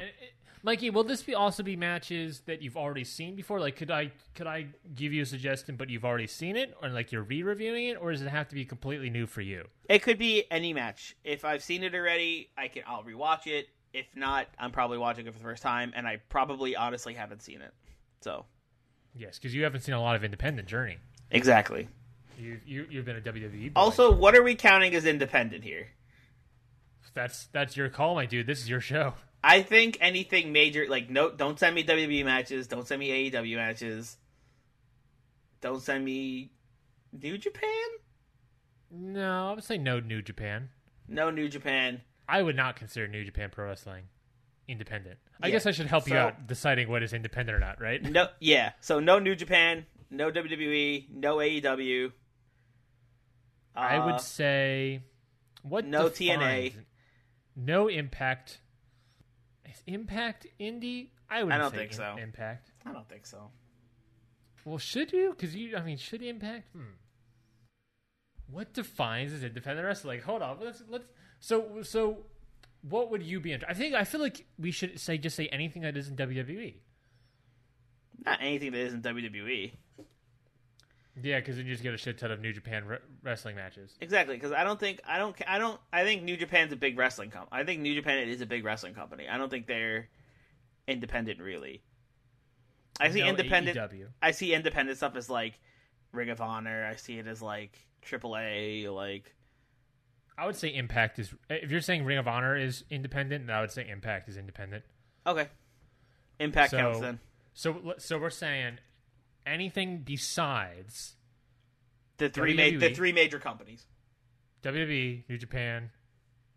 Mikey, will this be also be matches that you've already seen before? Like, could I could I give you a suggestion, but you've already seen it, or like you're re-reviewing it, or does it have to be completely new for you? It could be any match. If I've seen it already, I can I'll rewatch it. If not, I'm probably watching it for the first time, and I probably honestly haven't seen it. So Yes, because you haven't seen a lot of independent Journey. exactly. You, you you've been a WWE. Boy. Also, what are we counting as independent here? That's that's your call, my dude. This is your show. I think anything major, like no, don't send me WWE matches. Don't send me AEW matches. Don't send me New Japan. No, I would say no New Japan. No New Japan. I would not consider New Japan Pro Wrestling independent. I Yeah, guess I should help you out deciding what is independent or not, right? No, yeah. So no New Japan. No WWE. No AEW. I Uh, would say what no TNA. no Impact. Is Impact indie? I would. I don't think so. Impact. I don't think so. Well, should you? Because you, I mean, should Impact? Hmm. What defines as independent wrestling? Hold on, let's let's. So so, what would you be? interested? I think I feel like we should say just say anything that isn't WWE. Not anything that isn't WWE. Yeah, because then you just get a shit ton of New Japan re- wrestling matches. Exactly, because I don't think I don't I don't I think New Japan's a big wrestling company. I think New Japan is a big wrestling company. I don't think they're independent really. I see No independent. AEW. I see independent stuff as like Ring of Honor. I see it as like AAA. Like I would say Impact is. If you're saying Ring of Honor is independent, then I would say Impact is independent. okay, Impact So- counts then. So so we're saying anything besides The three ma- the three major companies. WWE, New Japan,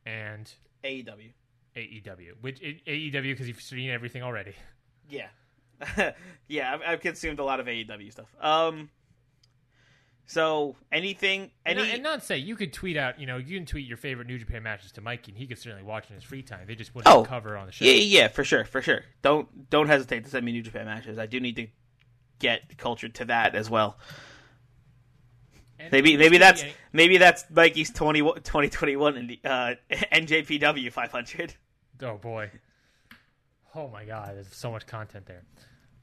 and AEW. AEW. Which AEW because you've seen everything already. Yeah, *laughs* yeah. I've, I've consumed a lot of AEW stuff. Um. So anything, And, not, and not say you could tweet out. You know, you can tweet your favorite New Japan matches to Mikey, and he could certainly watch in his free time. They just wouldn't Oh. cover on the show. Yeah, yeah, for sure, for sure. Don't don't hesitate to send me New Japan matches. I do need to get cultured to that as well. And Maybe maybe that's any- maybe that's Mikey's 20, 2021 in the, uh, NJPW 500. Oh boy. Oh my god, there's so much content there.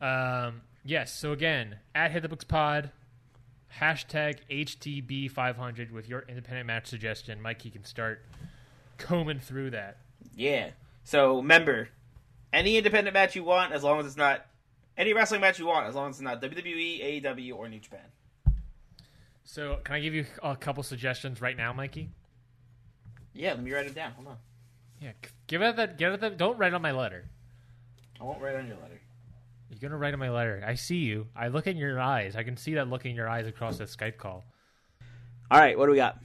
Um, yes, so again, at Hit the Books Pod, hashtag HTB500 with your independent match suggestion. Mikey can start combing through that. Yeah. So remember, any independent match you want, as long as it's not any wrestling match you want, as long as it's not WWE, AEW, or New Japan. So, can I give you a couple suggestions right now, Mikey? Yeah, let me write it down. Hold on. Yeah, give it that. Give it that. Don't write on my letter. I won't write on your letter. You're gonna write in my letter. I see you. I look in your eyes. I can see that look in your eyes across that Skype call. All right, what do we got?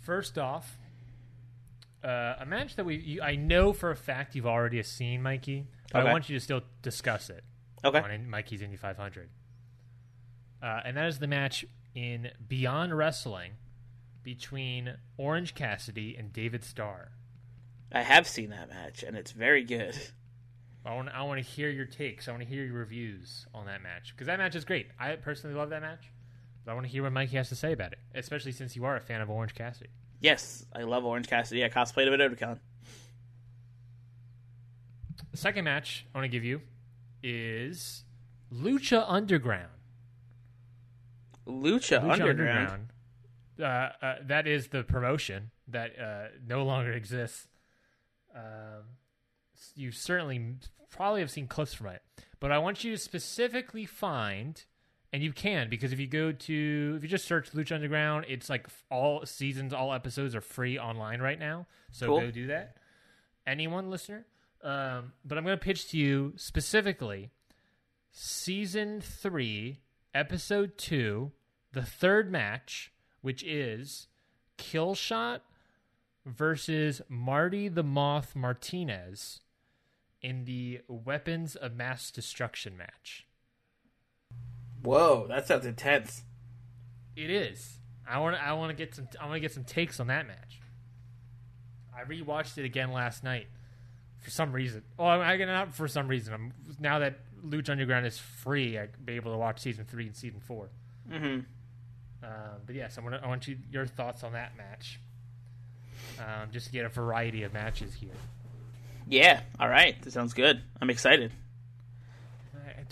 First off, uh, a match that we you, I know for a fact you've already seen, Mikey, but Okay. I want you to still discuss it Okay. on in, Mikey's Indy 500. Uh, and that is the match in Beyond Wrestling between Orange Cassidy and David Starr. I have seen that match, and it's very good. I want I want to hear your takes. I want to hear your reviews on that match because that match is great. I personally love that match. But I want to hear what Mikey has to say about it, especially since you are a fan of Orange Cassidy. Yes, I love Orange Cassidy. I cosplayed him at Otakon. The second match I want to give you is Lucha Underground. Lucha, Lucha Underground. Uh, uh, that is the promotion that uh, no longer exists. Um, you certainly probably have seen clips from it, but I want you to specifically find, and you can because if you go to if you just search Lucha Underground, it's like all seasons, all episodes are free online right now. So Cool. go do that. Anyone listener, um, but I'm going to pitch to you specifically season three, episode two, the third match, which is Killshot versus Marty the Moth Martinez in the Weapons of Mass Destruction match. Whoa, that sounds intense. It is. I want. I want to get some. I want to get some takes on that match. I rewatched it again last night for some reason. Oh, I, I not for some reason. I'm now that Lucha Underground is free. I can be able to watch season three and season four. Mm-hmm. Um, but yes, I want. I want you your thoughts on that match. Um, just to get a variety of matches here. Yeah, all right. That sounds good. I'm excited.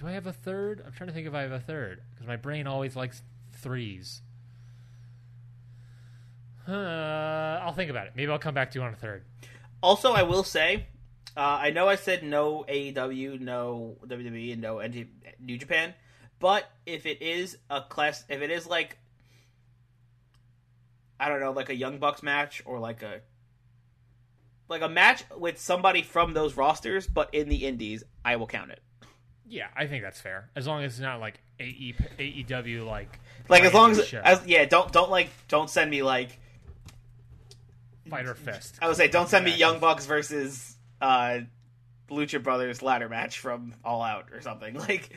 Do I have a third? I'm trying to think if I have a third because my brain always likes threes. Uh, I'll think about it. Maybe I'll come back to you on a third. Also, I will say, uh, I know I said no AEW, no WWE, and no NJ New Japan, but if it is a class, if it is like, I don't know, like a Young Bucks match or like a like a match with somebody from those rosters, but in the Indies, I will count it. Yeah, I think that's fair. As long as it's not like AE, AEW, like Like as long as, show. as yeah, don't don't like don't send me like Fyter Fest. I would say don't send me. Young Bucks versus uh Lucha Brothers ladder match from All Out or something *laughs* like.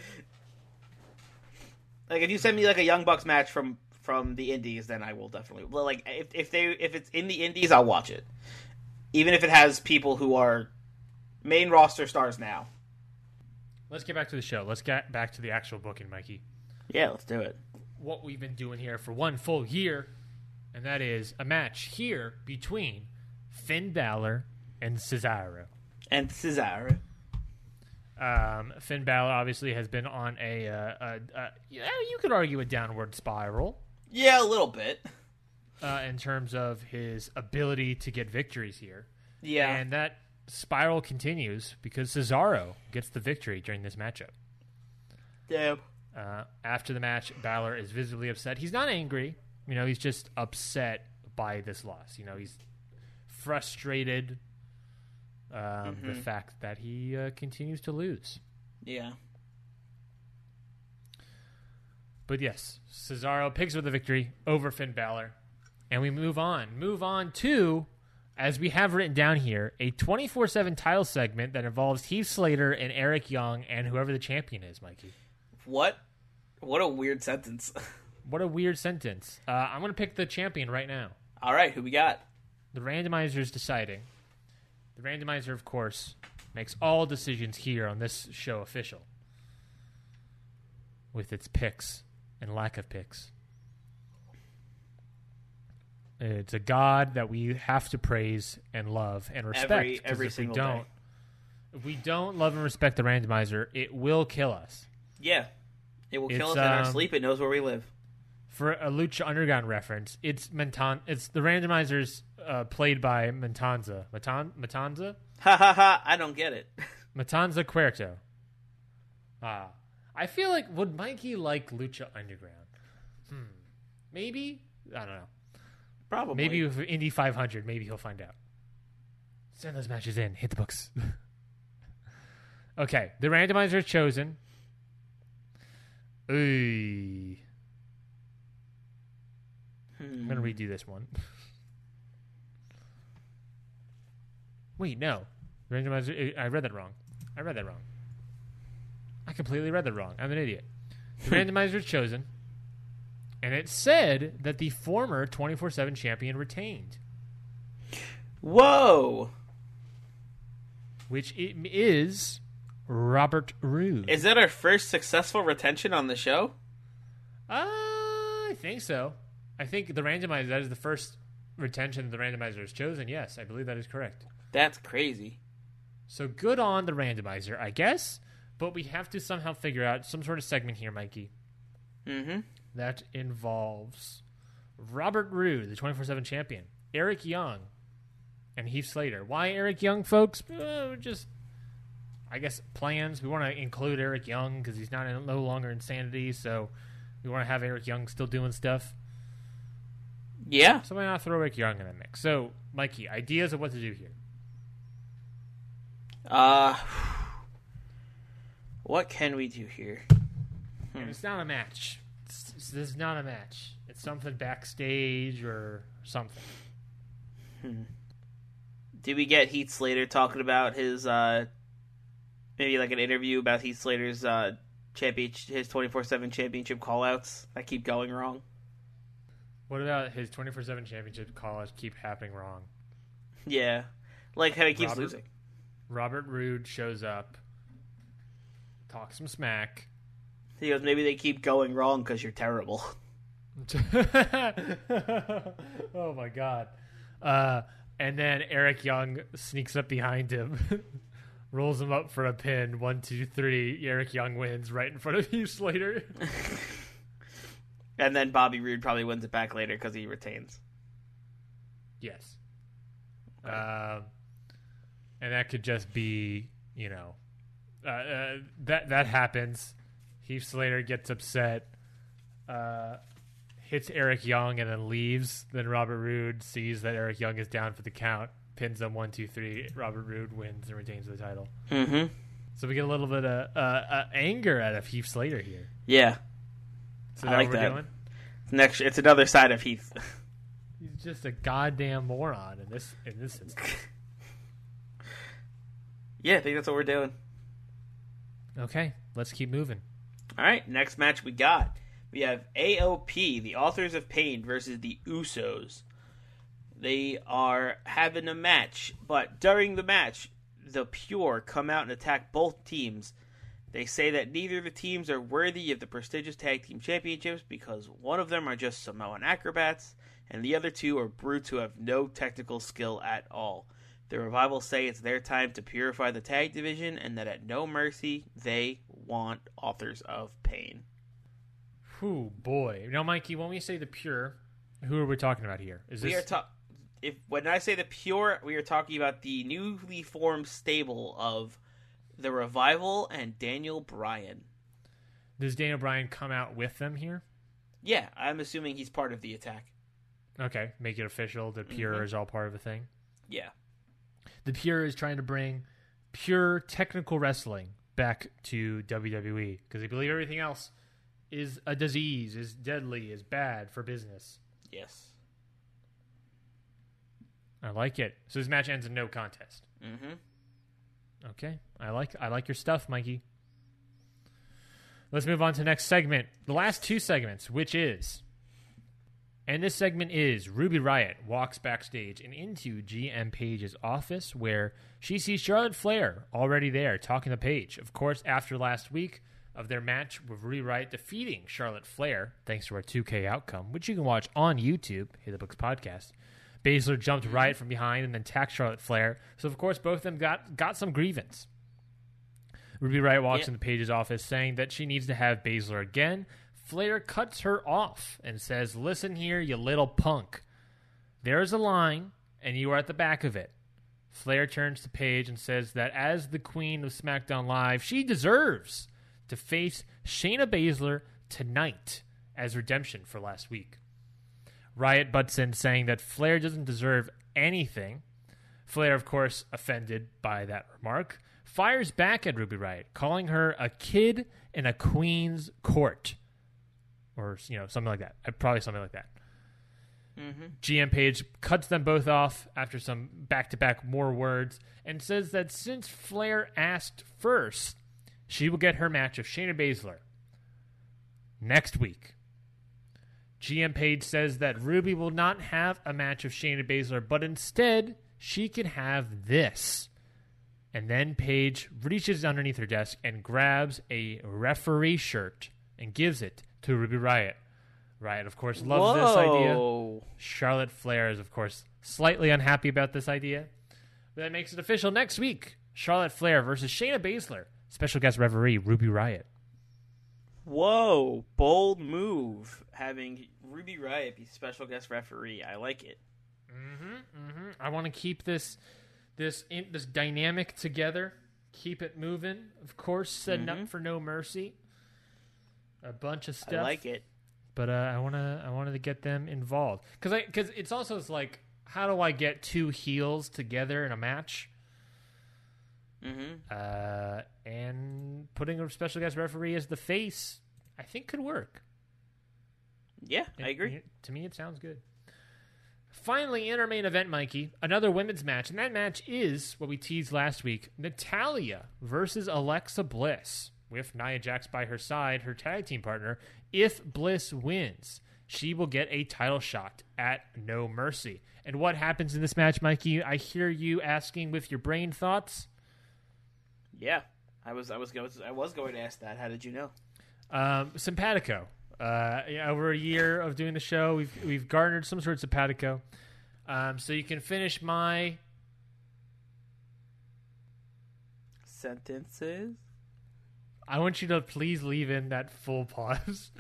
Like if you send me like a Young Bucks match from from the Indies, then I will definitely well, like if if they if it's in the Indies, I'll watch it, even if it has people who are main roster stars now. Let's get back to the show. Let's get back to the actual booking, Mikey. Yeah, let's do it. What we've been doing here for one full year, and that is a match here between Finn Balor and Cesaro. And Cesaro. Um, Finn Balor obviously has been on a, uh, a, a you could argue a downward spiral Yeah, a little bit. Uh, in terms of his ability to get victories here. Yeah. And that spiral continues because Cesaro gets the victory during this matchup. yeah. Uh, after the match, Balor is visibly upset. He's not angry. You know, he's just upset by this loss. You know, he's frustrated um, the fact that he uh, continues to lose. Yeah. But yes, Cesaro picks up the victory over Finn Balor. And we move on. Move on to, as we have written down here, a 24 7 title segment that involves Heath Slater and Eric Young and whoever the champion is, Mikey. What? What a weird sentence. *laughs* What a weird sentence. Uh, I'm going to pick the champion right now. All right, who we got? The randomizer is deciding. The randomizer, of course, makes all decisions here on this show official with its picks and lack of picks. It's a god that we have to praise and love and respect. Every- every if single we don't, day. if we don't love and respect the randomizer, it will kill us. Yeah. It will kill It's, us in our um, sleep. It knows where we live. For a Lucha Underground reference, it's Mentan. It's the randomizers uh, played by Matanza. Matan Matanza. Ha ha ha! I don't get it. *laughs* Matanza Cueto. Ah. I feel like would Mikey like Lucha Underground? Hmm. Maybe? I don't know. Probably. Maybe with Indy 500, maybe he'll find out. Send those matches in. Hit the books. *laughs* okay. The randomizer is chosen. Ooh. I'm going to hmm. redo this one. Wait, no. Randomizer. Uh, I read that wrong. I read that wrong. I completely read that wrong. I'm an idiot. The *laughs* randomizer is chosen, and it said that the former 24 7 champion retained, Whoa! which it is Robert Roode. Is that our first successful retention on the show? Uh, I think so. I think the randomizer, that is the first retention the randomizer has chosen. Yes, I believe that is correct. That's crazy. So good on the randomizer, I guess. But we have to somehow figure out some sort of segment here, Mikey, Mm-hmm. That involves Robert Roode, the 24 7 champion, Eric Young, and Heath Slater. Why Eric Young, folks? Uh, just, I guess, plans. We want to include Eric Young because he's not in, no longer insanity. So we want to have Eric Young still doing stuff. Yeah. So why not throw Eric Young in the mix? So, Mikey, ideas of what to do here. Uh, *sighs* what can we do here? And it's not a match. This is not a match. It's something backstage or something. Did we get Heath Slater talking about his uh, maybe like an interview about Heath Slater's uh champion his twenty four seven championship callouts that keep going wrong? What about his 24 7 championship callouts keep happening wrong? Yeah, like how he keeps Robert? losing. Robert Roode shows up, talks some smack. He goes, maybe they keep going wrong because you're terrible. *laughs* *laughs* oh my god. Uh, and then Eric Young sneaks up behind him, *laughs* rolls him up for a pin. One, two, three. Eric Young wins right in front of you, Slater. And then Bobby Roode probably wins it back later because he retains. Yes. Um, and that could just be, you know, uh, uh, that that happens. Heath Slater gets upset, uh, hits Eric Young, and then leaves. Then Robert Roode sees that Eric Young is down for the count, pins them one, two, three. Robert Roode wins and retains the title. Mm-hmm. So we get a little bit of uh, uh, anger out of Heath Slater here. Yeah. So I like what we're that. doing? Next, it's another side of Heath. *laughs* He's just a goddamn moron in this in this instance. *laughs* yeah, I think that's what we're doing. Okay, let's keep moving. All right, next match we got. We have AOP, the Authors of Pain, versus the Usos. They are having a match, but during the match, the Pure come out and attack both teams. They say that neither of the teams are worthy of the prestigious tag team championships because one of them are just Samoan acrobats, and the other two are brutes who have no technical skill at all. The revival say it's their time to purify the tag division, and that at No Mercy they want Authors of Pain. Whew, boy. Now, Mikey, when we say the pure, who are we talking about here? Is We this are ta- if when I say the pure, we are talking about the newly formed stable of the revival and Daniel Bryan. does Daniel Bryan come out with them here? Yeah, I'm assuming he's part of the attack. Okay, make it official. The pure mm-hmm. is all part of a thing. Yeah. The pure is trying to bring pure technical wrestling back to WWE because they believe everything else is a disease, is deadly, is bad for business. Yes. I like it. So this match ends in no contest. Mm-hmm. Okay, I like I like your stuff, Mikey. Let's move on to the next segment. The last two segments, which is, and this segment is Ruby Riott walks backstage and into GM Paige's office where she sees Charlotte Flair already there talking to Paige. Of course, after last week of their match with Ruby Riott defeating Charlotte Flair, thanks to our 2K outcome, which you can watch on YouTube, Hit the Books Podcast. Baszler jumped mm-hmm. Riott from behind and then attacked Charlotte Flair. So of course both of them got got some grievance. Ruby Riott walks Yeah. into Paige's office saying that she needs to have Baszler again. Flair cuts her off and says, Listen here, you little punk. There's a line, and you are at the back of it. Flair turns to Paige and says that as the queen of SmackDown Live, she deserves to face Shayna Baszler tonight as redemption for last week. Riott butts in saying that Flair doesn't deserve anything. Flair, of course, offended by that remark, fires back at Ruby Riott, calling her a kid in a queen's court. Or, you know, something like that. Uh, Probably something like that. GM Paige cuts them both off after some back to back more words and says that since Flair asked first, she will get her match of Shayna Baszler next week. GM Paige says that Ruby will not have a match of Shayna Baszler, but instead she can have this. And then Paige reaches underneath her desk and grabs a referee shirt and gives it to Ruby Riott. Riott, of course, loves this idea. Charlotte Flair is, of course, slightly unhappy about this idea. But that makes it official next week. Charlotte Flair versus Shayna Baszler. Special guest referee Ruby Riott. Whoa. Bold move. Having Ruby Riott be special guest referee. I like it. Mm-hmm, mm-hmm. I want to keep this this in, this dynamic together. Keep it moving. Of course, setting up mm-hmm. for No Mercy. A bunch of stuff. I like it. but uh, I wanna I wanted to get them involved because I because it's also it's like how do I get two heels together in a match? Mm-hmm. Uh, and putting a special guest referee as the face, I think could work. Yeah, I agree. it- to me, it sounds good. Finally, in our main event, Mikey, another women's match, and that match is what we teased last week: Natalya versus Alexa Bliss, with Nia Jax by her side, her tag team partner. If Bliss wins, she will get a title shot at No Mercy. And what happens in this match, Mikey? I hear you asking with your brain thoughts. Yeah. I was I was going I was going to ask that. How did you know? Um, simpatico. Uh, over a year of doing the show, we've we've garnered some sort of simpatico. Um, so you can finish my. Sentences. I want you to please leave in that full pause. *laughs*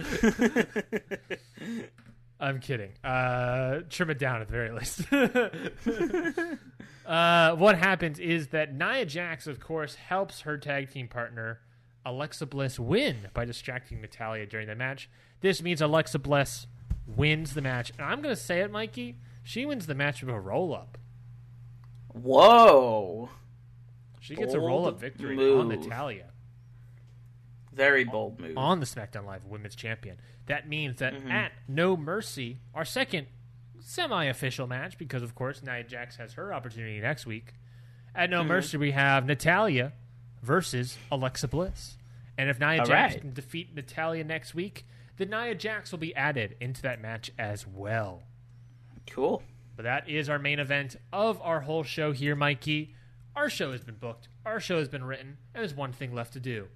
I'm kidding. Uh, trim it down at the very least. *laughs* uh, what happens is that Nia Jax, of course, helps her tag team partner Alexa Bliss win by distracting Natalya during the match. This means Alexa Bliss wins the match, and I'm going to say it, Mikey. She wins the match with a roll up. Whoa. She gets a roll up victory on. Natalya Very bold move. on the SmackDown Live Women's Champion. That means that Mm-hmm. at No Mercy, our second semi official match, because of course Nia Jax has her opportunity next week. At Mm-hmm. No Mercy, we have Natalya versus Alexa Bliss. And if Nia All Jax right. can defeat Natalya next week, then Nia Jax will be added into that match as well. Cool. But that is our main event of our whole show here, Mikey. Our show has been booked, our show has been written, and there's one thing left to do.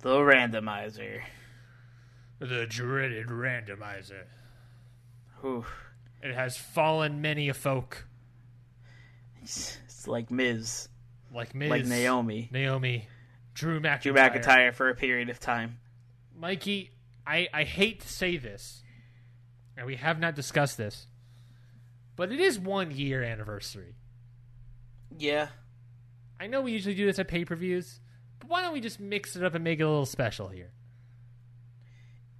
The randomizer. The dreaded randomizer. Whew. It has fallen many a folk, It's, it's like Miz, like Miz, like Naomi, Naomi, Drew McIntyre. Drew McIntyre for a period of time. Mikey, I, I hate to say this, and we have not discussed this, but it is one year anniversary. Yeah. I know we usually do this at pay per views, why don't we just mix it up and make it a little special here?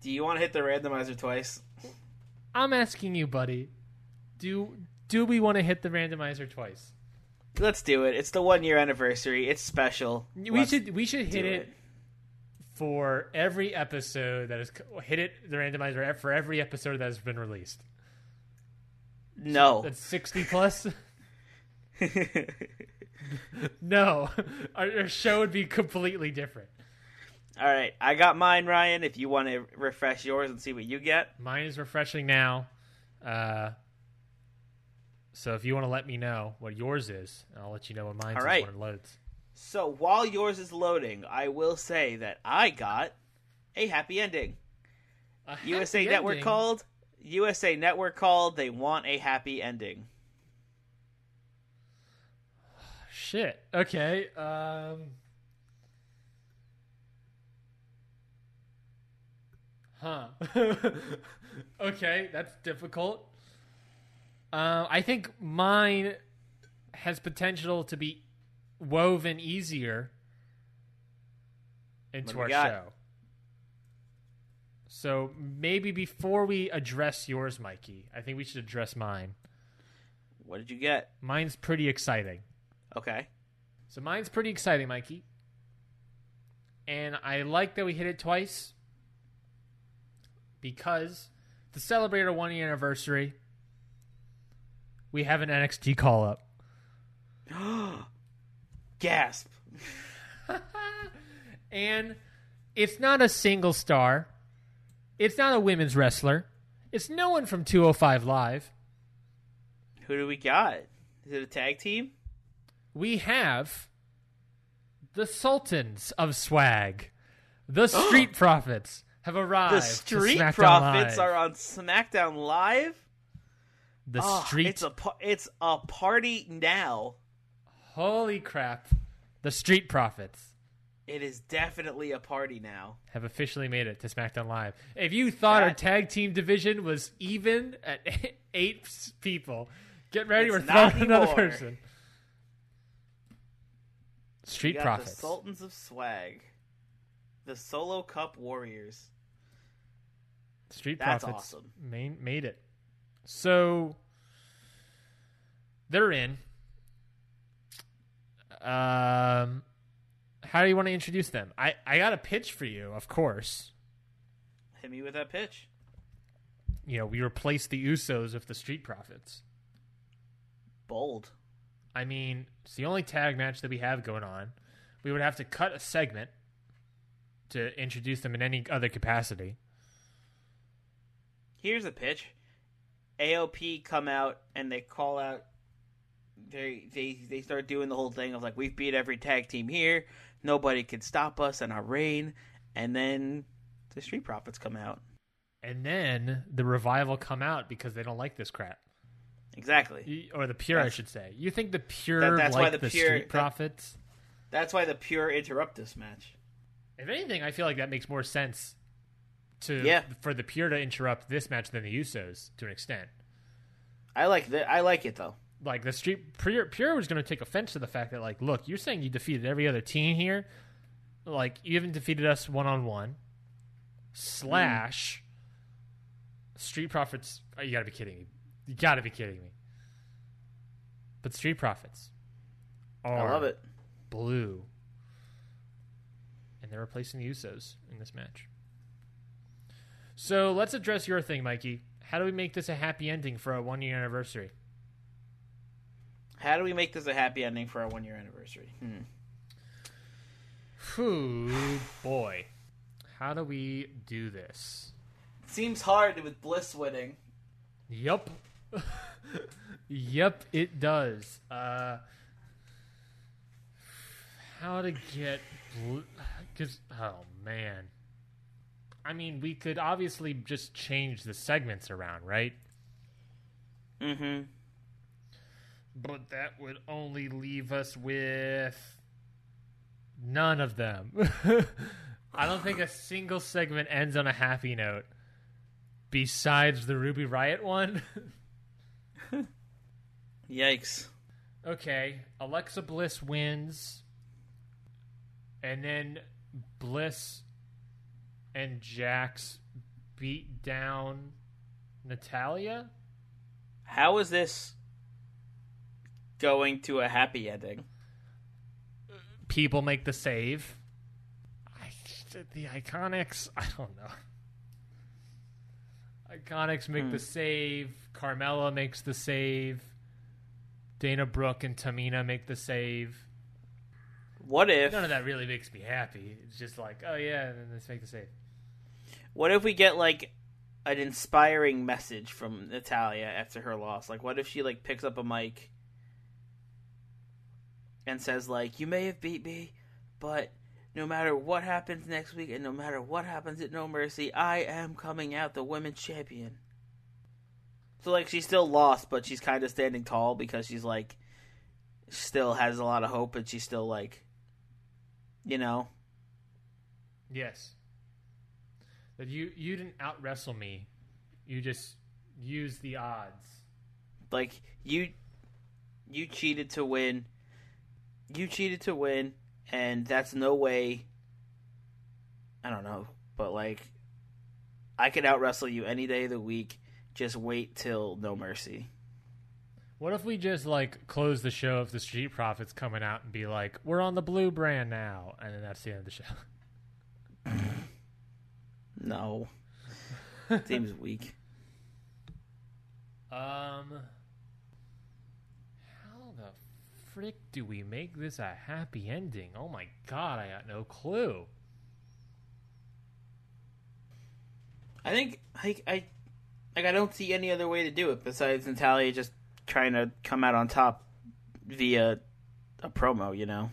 Do you want to hit the randomizer twice? I'm asking you, buddy. Do do we want to hit the randomizer twice? Let's do it. It's the one year anniversary. It's special. We Let's should we should hit do it, for every episode that is hit it the randomizer for every episode that has been released. No. That's sixty plus. *laughs* *laughs* no, our, our show would be completely different. All right, I got mine, Ryan. If you want to refresh yours and see what you get, Mine is refreshing now. Uh, so if you want to let me know what yours is, I'll let you know what mine All is right. when it loads. So while yours is loading, I will say that I got a happy ending. A USA happy Network called. USA Network called. They want a happy ending. Shit. Okay. Um. Huh. *laughs* okay, that's difficult. Uh, I think mine has potential to be woven easier into our got? show. So maybe before we address yours, Mikey, I think we should address mine. What did you get? Mine's pretty exciting. Okay. So mine's pretty exciting, Mikey. And I like that we hit it twice because to celebrate our one year anniversary, we have an NXT call up. *gasps* Gasp. *laughs* And it's not a single star, it's not a women's wrestler, it's no one from 205 Live. Who do we got? Is it a tag team? We have the Sultans of Swag, the *gasps* Street Profits. Have arrived. The Street Profits Live. are on SmackDown Live. the Oh, Street It's a pa- it's a party now. Holy crap. The Street Profits It is definitely a party now. have officially made it to SmackDown Live. If you thought our tag team division was even at *laughs* eight people, get ready. It's we're throwing another person. Street Profits. the Sultans of Swag, the Solo Cup Warriors. Street That's Profits awesome. main, made it. So they're in. Um, how do you want to introduce them? I, I got a pitch for you, of course. Hit me with that pitch. You know, we replace the Usos with the Street Profits. Bold. I mean, it's the only tag match that we have going on. We would have to cut a segment to introduce them in any other capacity. Here's a pitch. AOP come out and they call out. They they they start doing the whole thing of like we've beat every tag team here. Nobody can stop us and our reign. And then the Street Profits come out. And then the revival come out because they don't like this crap. Exactly. You- Or the pure, I should say. You think the pure That- that's why like the the, Pure- Street that- Profits? That's why the pure interrupt this match. If anything, I feel like that makes more sense to Yeah. for the pure to interrupt this match than the Usos to an extent. I like that. I like it though. like the street pure, pure was going to take offense to the fact that like look you're saying you defeated every other team here like you haven't defeated us one-on-one slash mm. street profits oh, you gotta be kidding me you gotta be kidding me but Street Profits I love it. blue, and they're replacing the Usos in this match. So let's address your thing, Mikey. How do we make this a happy ending for our one year anniversary? How do we make this a happy ending for our one year anniversary? Hmm. Whew, boy. How do we do this? Seems hard with Bliss winning. Yup. Yup, it does. Uh, how to get. Because, oh, man. I mean, we could obviously just change the segments around, right? Mm-hmm. But that would only leave us with none of them. *laughs* I don't think a single segment ends on a happy note besides the Ruby Riott one. *laughs* Yikes. okay, Alexa Bliss wins. And then Bliss and Jax beat down Natalya? How is this going to a happy ending? people make the save. I, the Iconics, I don't know. Iconics make hmm. the save. Carmella makes the save. Dana Brooke and Tamina make the save. What if None of that really makes me happy. It's just like, oh yeah, and then let's make the save. what if we get like an inspiring message from Natalya after her loss? Like what if she like picks up a mic and says like, "You may have beat me, but no matter what happens next week and no matter what happens at No Mercy, I am coming out the women's champion." So like she's still lost, but she's kind of standing tall because she's like still has a lot of hope and she's still like you know, Yes. That you you didn't out wrestle me. You just used the odds. like you you cheated to win you cheated to win and that's no way i don't know but like i could out wrestle you any day of the week just wait till no mercy What if we just like close the show if the Street Profits coming out and be like, "We're on the blue brand now," and then that's the end of the show. *laughs* no seems weak *laughs* Um, how the frick do we make this a happy ending? Oh my god, I got no clue. i think i i like i don't see any other way to do it besides natalya just trying to come out on top via a promo you know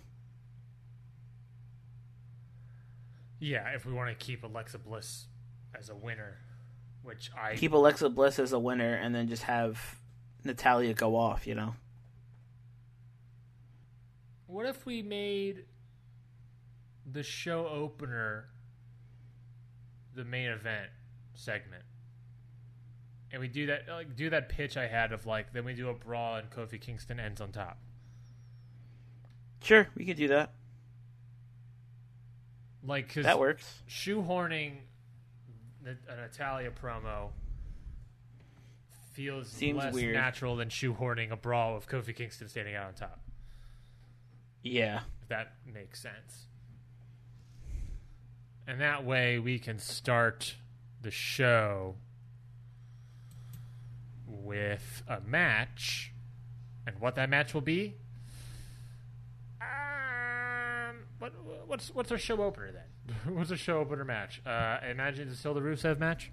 Yeah, if we want to keep Alexa Bliss as a winner, which I keep Alexa Bliss as a winner and then just have Natalya go off, you know? What if we made the show opener the main event segment? And we do that like do that pitch I had of like then we do a brawl and Kofi Kingston ends on top. Sure, we could do that. Like cuz That works. shoehorning the, a Natalya promo feels Seems less weird. natural than shoehorning a brawl of Kofi Kingston standing out on top. Yeah. if that makes sense. And that way we can start the show with a match. And what that match will be? Um, what, what's what's our show opener then? *laughs* what's our show opener match? Uh, I imagine it's still the Rusev match.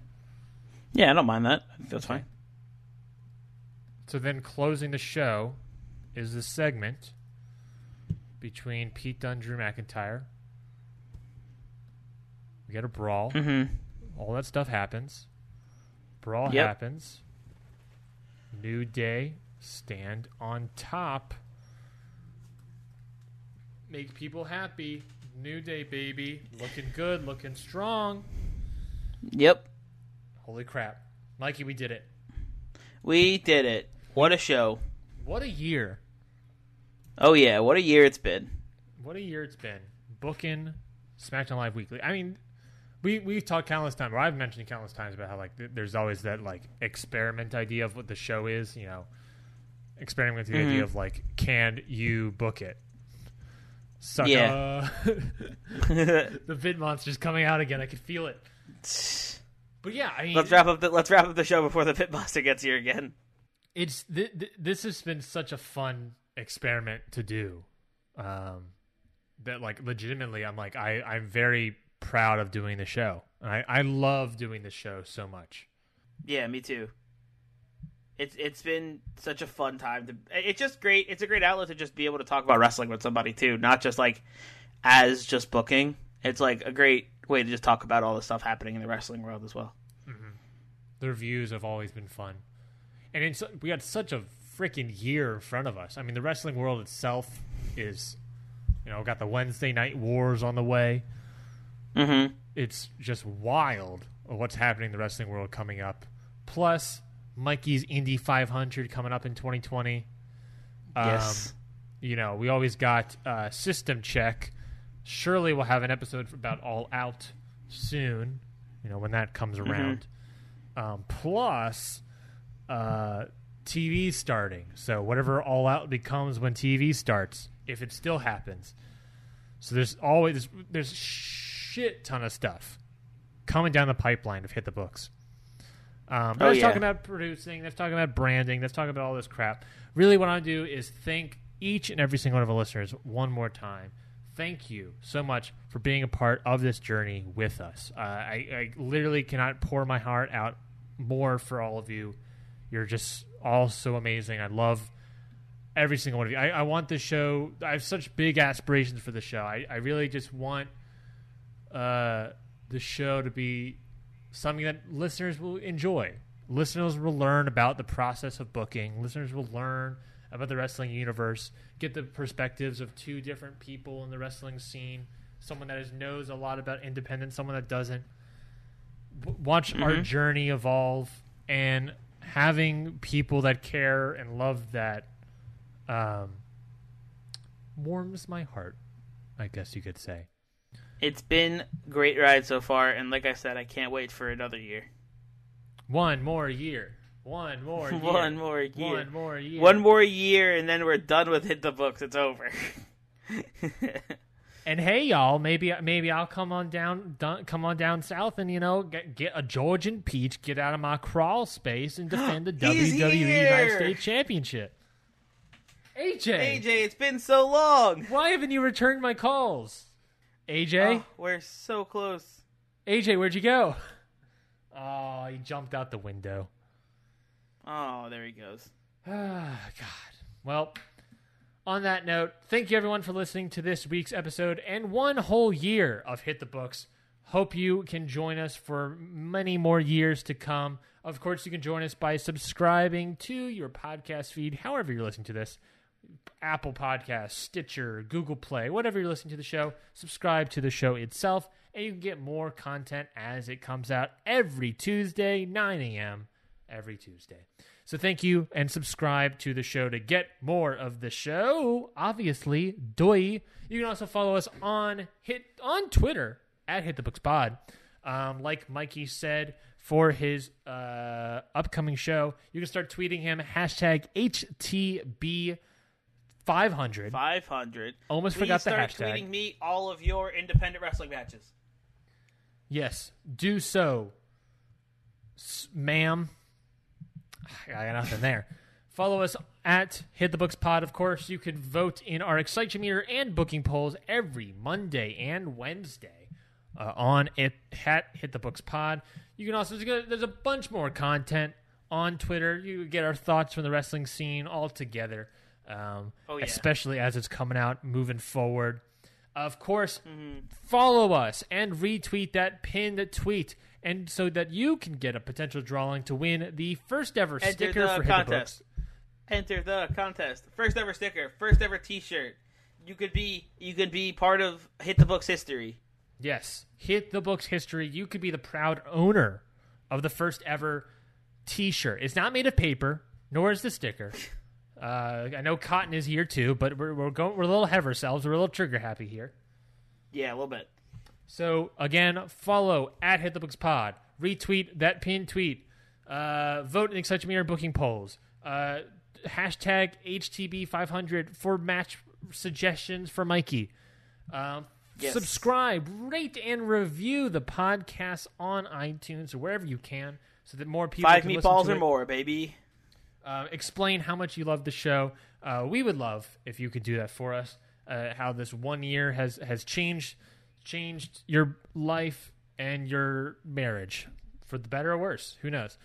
Yeah, I don't mind that. I think that's fine. So then closing the show is the segment between Pete Dunne, Drew McIntyre. We get a brawl. Mm-hmm. All that stuff happens. Brawl Yep. happens. New Day stand on top. Make people happy. New Day, baby. Looking good, looking strong. Yep. Holy crap. Mikey, we did it. We did it. What a show. What a year. Oh yeah, what a year it's been. What a year it's been. Booking SmackDown Live Weekly. I mean, we we've talked countless times, or I've mentioned countless times about how like th- there's always that like experiment idea of what the show is. You know, experimenting with the Mm-hmm. idea of like, can you book it? Sucker. Yeah. *laughs* the vid monster's coming out again. I can feel it. *sighs* But yeah, I mean, let's wrap up. The, let's wrap up the show before the pit monster gets here again. it's th- th- this has been such a fun experiment to do. Um, that like legitimately, I'm like I I'm very proud of doing the show. I I love doing the show so much. Yeah, me too. It's it's been such a fun time to. It's just great. It's a great outlet to just be able to talk about wrestling with somebody too, not just like as just booking. It's like a great way to just talk about all the stuff happening in the wrestling world as well. Mm-hmm. The reviews have always been fun, and it's we got such a freaking year in front of us. I mean, the wrestling world itself is, you know, got the Wednesday night wars on the way. Mm-hmm. it's just wild what's happening in the wrestling world coming up. Plus, Mikey's Indy 500 coming up in 2020. Um, Yes. You know, we always got uh, System Check. Surely we'll have an episode about All Out soon, you know, when that comes around. Um, plus, uh, TV starting. So, whatever All Out becomes when TV starts, if it still happens. So, there's always, there's shit ton of stuff coming down the pipeline of hit the books. Um, Oh, that's yeah. talking about producing. That's talking about branding. That's talking about all this crap. Really, what I want to do is thank each and every single one of our listeners one more time. Thank you so much for being a part of this journey with us. Uh, I, I literally cannot pour my heart out more for all of you. You're just all so amazing. I love every single one of you. I, I want this show. I have such big aspirations for the show. I, I really just want uh, the show to be something that listeners will enjoy. Listeners will learn about the process of booking. Listeners will learn about the wrestling universe, get the perspectives of two different people in the wrestling scene. Someone that is, knows a lot about independent, someone that doesn't. Watch our journey evolve and having people that care and love that um, warms my heart, I guess you could say. It's been a great ride so far, and like I said, I can't wait for another year. One more year. One more *laughs* year. One more year. One more year. One more year, and then we're done with hit the books. It's over. *laughs* And hey, y'all, maybe maybe I'll come on down, dun, come on down south, and you know get, get a Georgian peach, get out of my crawl space, and defend the *gasps* WWE United! States Championship. AJ, AJ, it's been so long. why haven't you returned my calls? AJ, Oh, we're so close. AJ, where'd you go? Oh, he jumped out the window. Oh, there he goes. Ah, *sighs* God. Well, on that note, thank you everyone for listening to this week's episode and one whole year of Hit the Books. Hope you can join us for many more years to come. Of course, you can join us by subscribing to your podcast feed, however you're listening to this. Apple Podcasts, Stitcher, Google Play, whatever you're listening to the show, subscribe to the show itself, and you can get more content as it comes out every Tuesday, 9 a.m. every Tuesday. So thank you and subscribe to the show to get more of the show. Obviously, doy. You can also follow us on hit on Twitter at Hit the Books Pod. Um, like Mikey said for his uh, upcoming show, you can start tweeting him hashtag HTB. 500. 500. Almost Please forgot the start hashtag. tweeting me all of your independent wrestling matches. Yes, do so, S- ma'am. *sighs* I got nothing there. Follow us at Hit the Books Pod. Of course, you can vote in our Excite Meter and booking polls every Monday and Wednesday uh, on it at Hit the Books Pod. You can also there's a bunch more content on Twitter. You get our thoughts from the wrestling scene all together. Um, Oh, yeah. especially as it's coming out moving forward. Of course, follow us and retweet that pinned tweet, and so that you can get a potential drawing to win the first ever Enter sticker the for Hit the contest. Enter the contest. First ever sticker. First ever T-shirt. You could be you could be part of Hit the Books history. Yes, hit the books history. You could be the proud owner of the first ever T-shirt. It's not made of paper, nor is the sticker. *laughs* Uh, I know cotton is here too, but we're we're going we're a little ahead of ourselves. We're a little trigger happy here. Yeah, a little bit. So again, follow at Hit the Books Pod, retweet that pinned tweet, uh, vote in Excite Meter booking polls, uh, hashtag HTB500 for match suggestions for Mikey. Um, Yes. Subscribe, rate, and review the podcast on iTunes or wherever you can, so that more people Five can listen meatballs or more, baby. Uh, explain how much you love the show. Uh, we would love if you could do that for us. Uh, how this one year has has changed changed your life and your marriage for the better or worse. Who knows?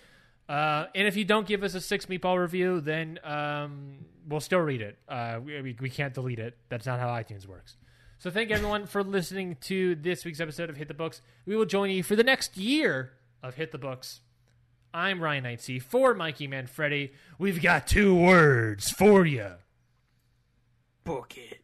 Uh, and if you don't give us a six meatball review, then um, we'll still read it. Uh, we, we, we can't delete it. That's not how iTunes works. So thank everyone for listening to this week's episode of Hit the Books. We will join you for the next year of Hit the Books. I'm Ryan Knightsey for Mikey Manfredi. We've got two words for you. Book it.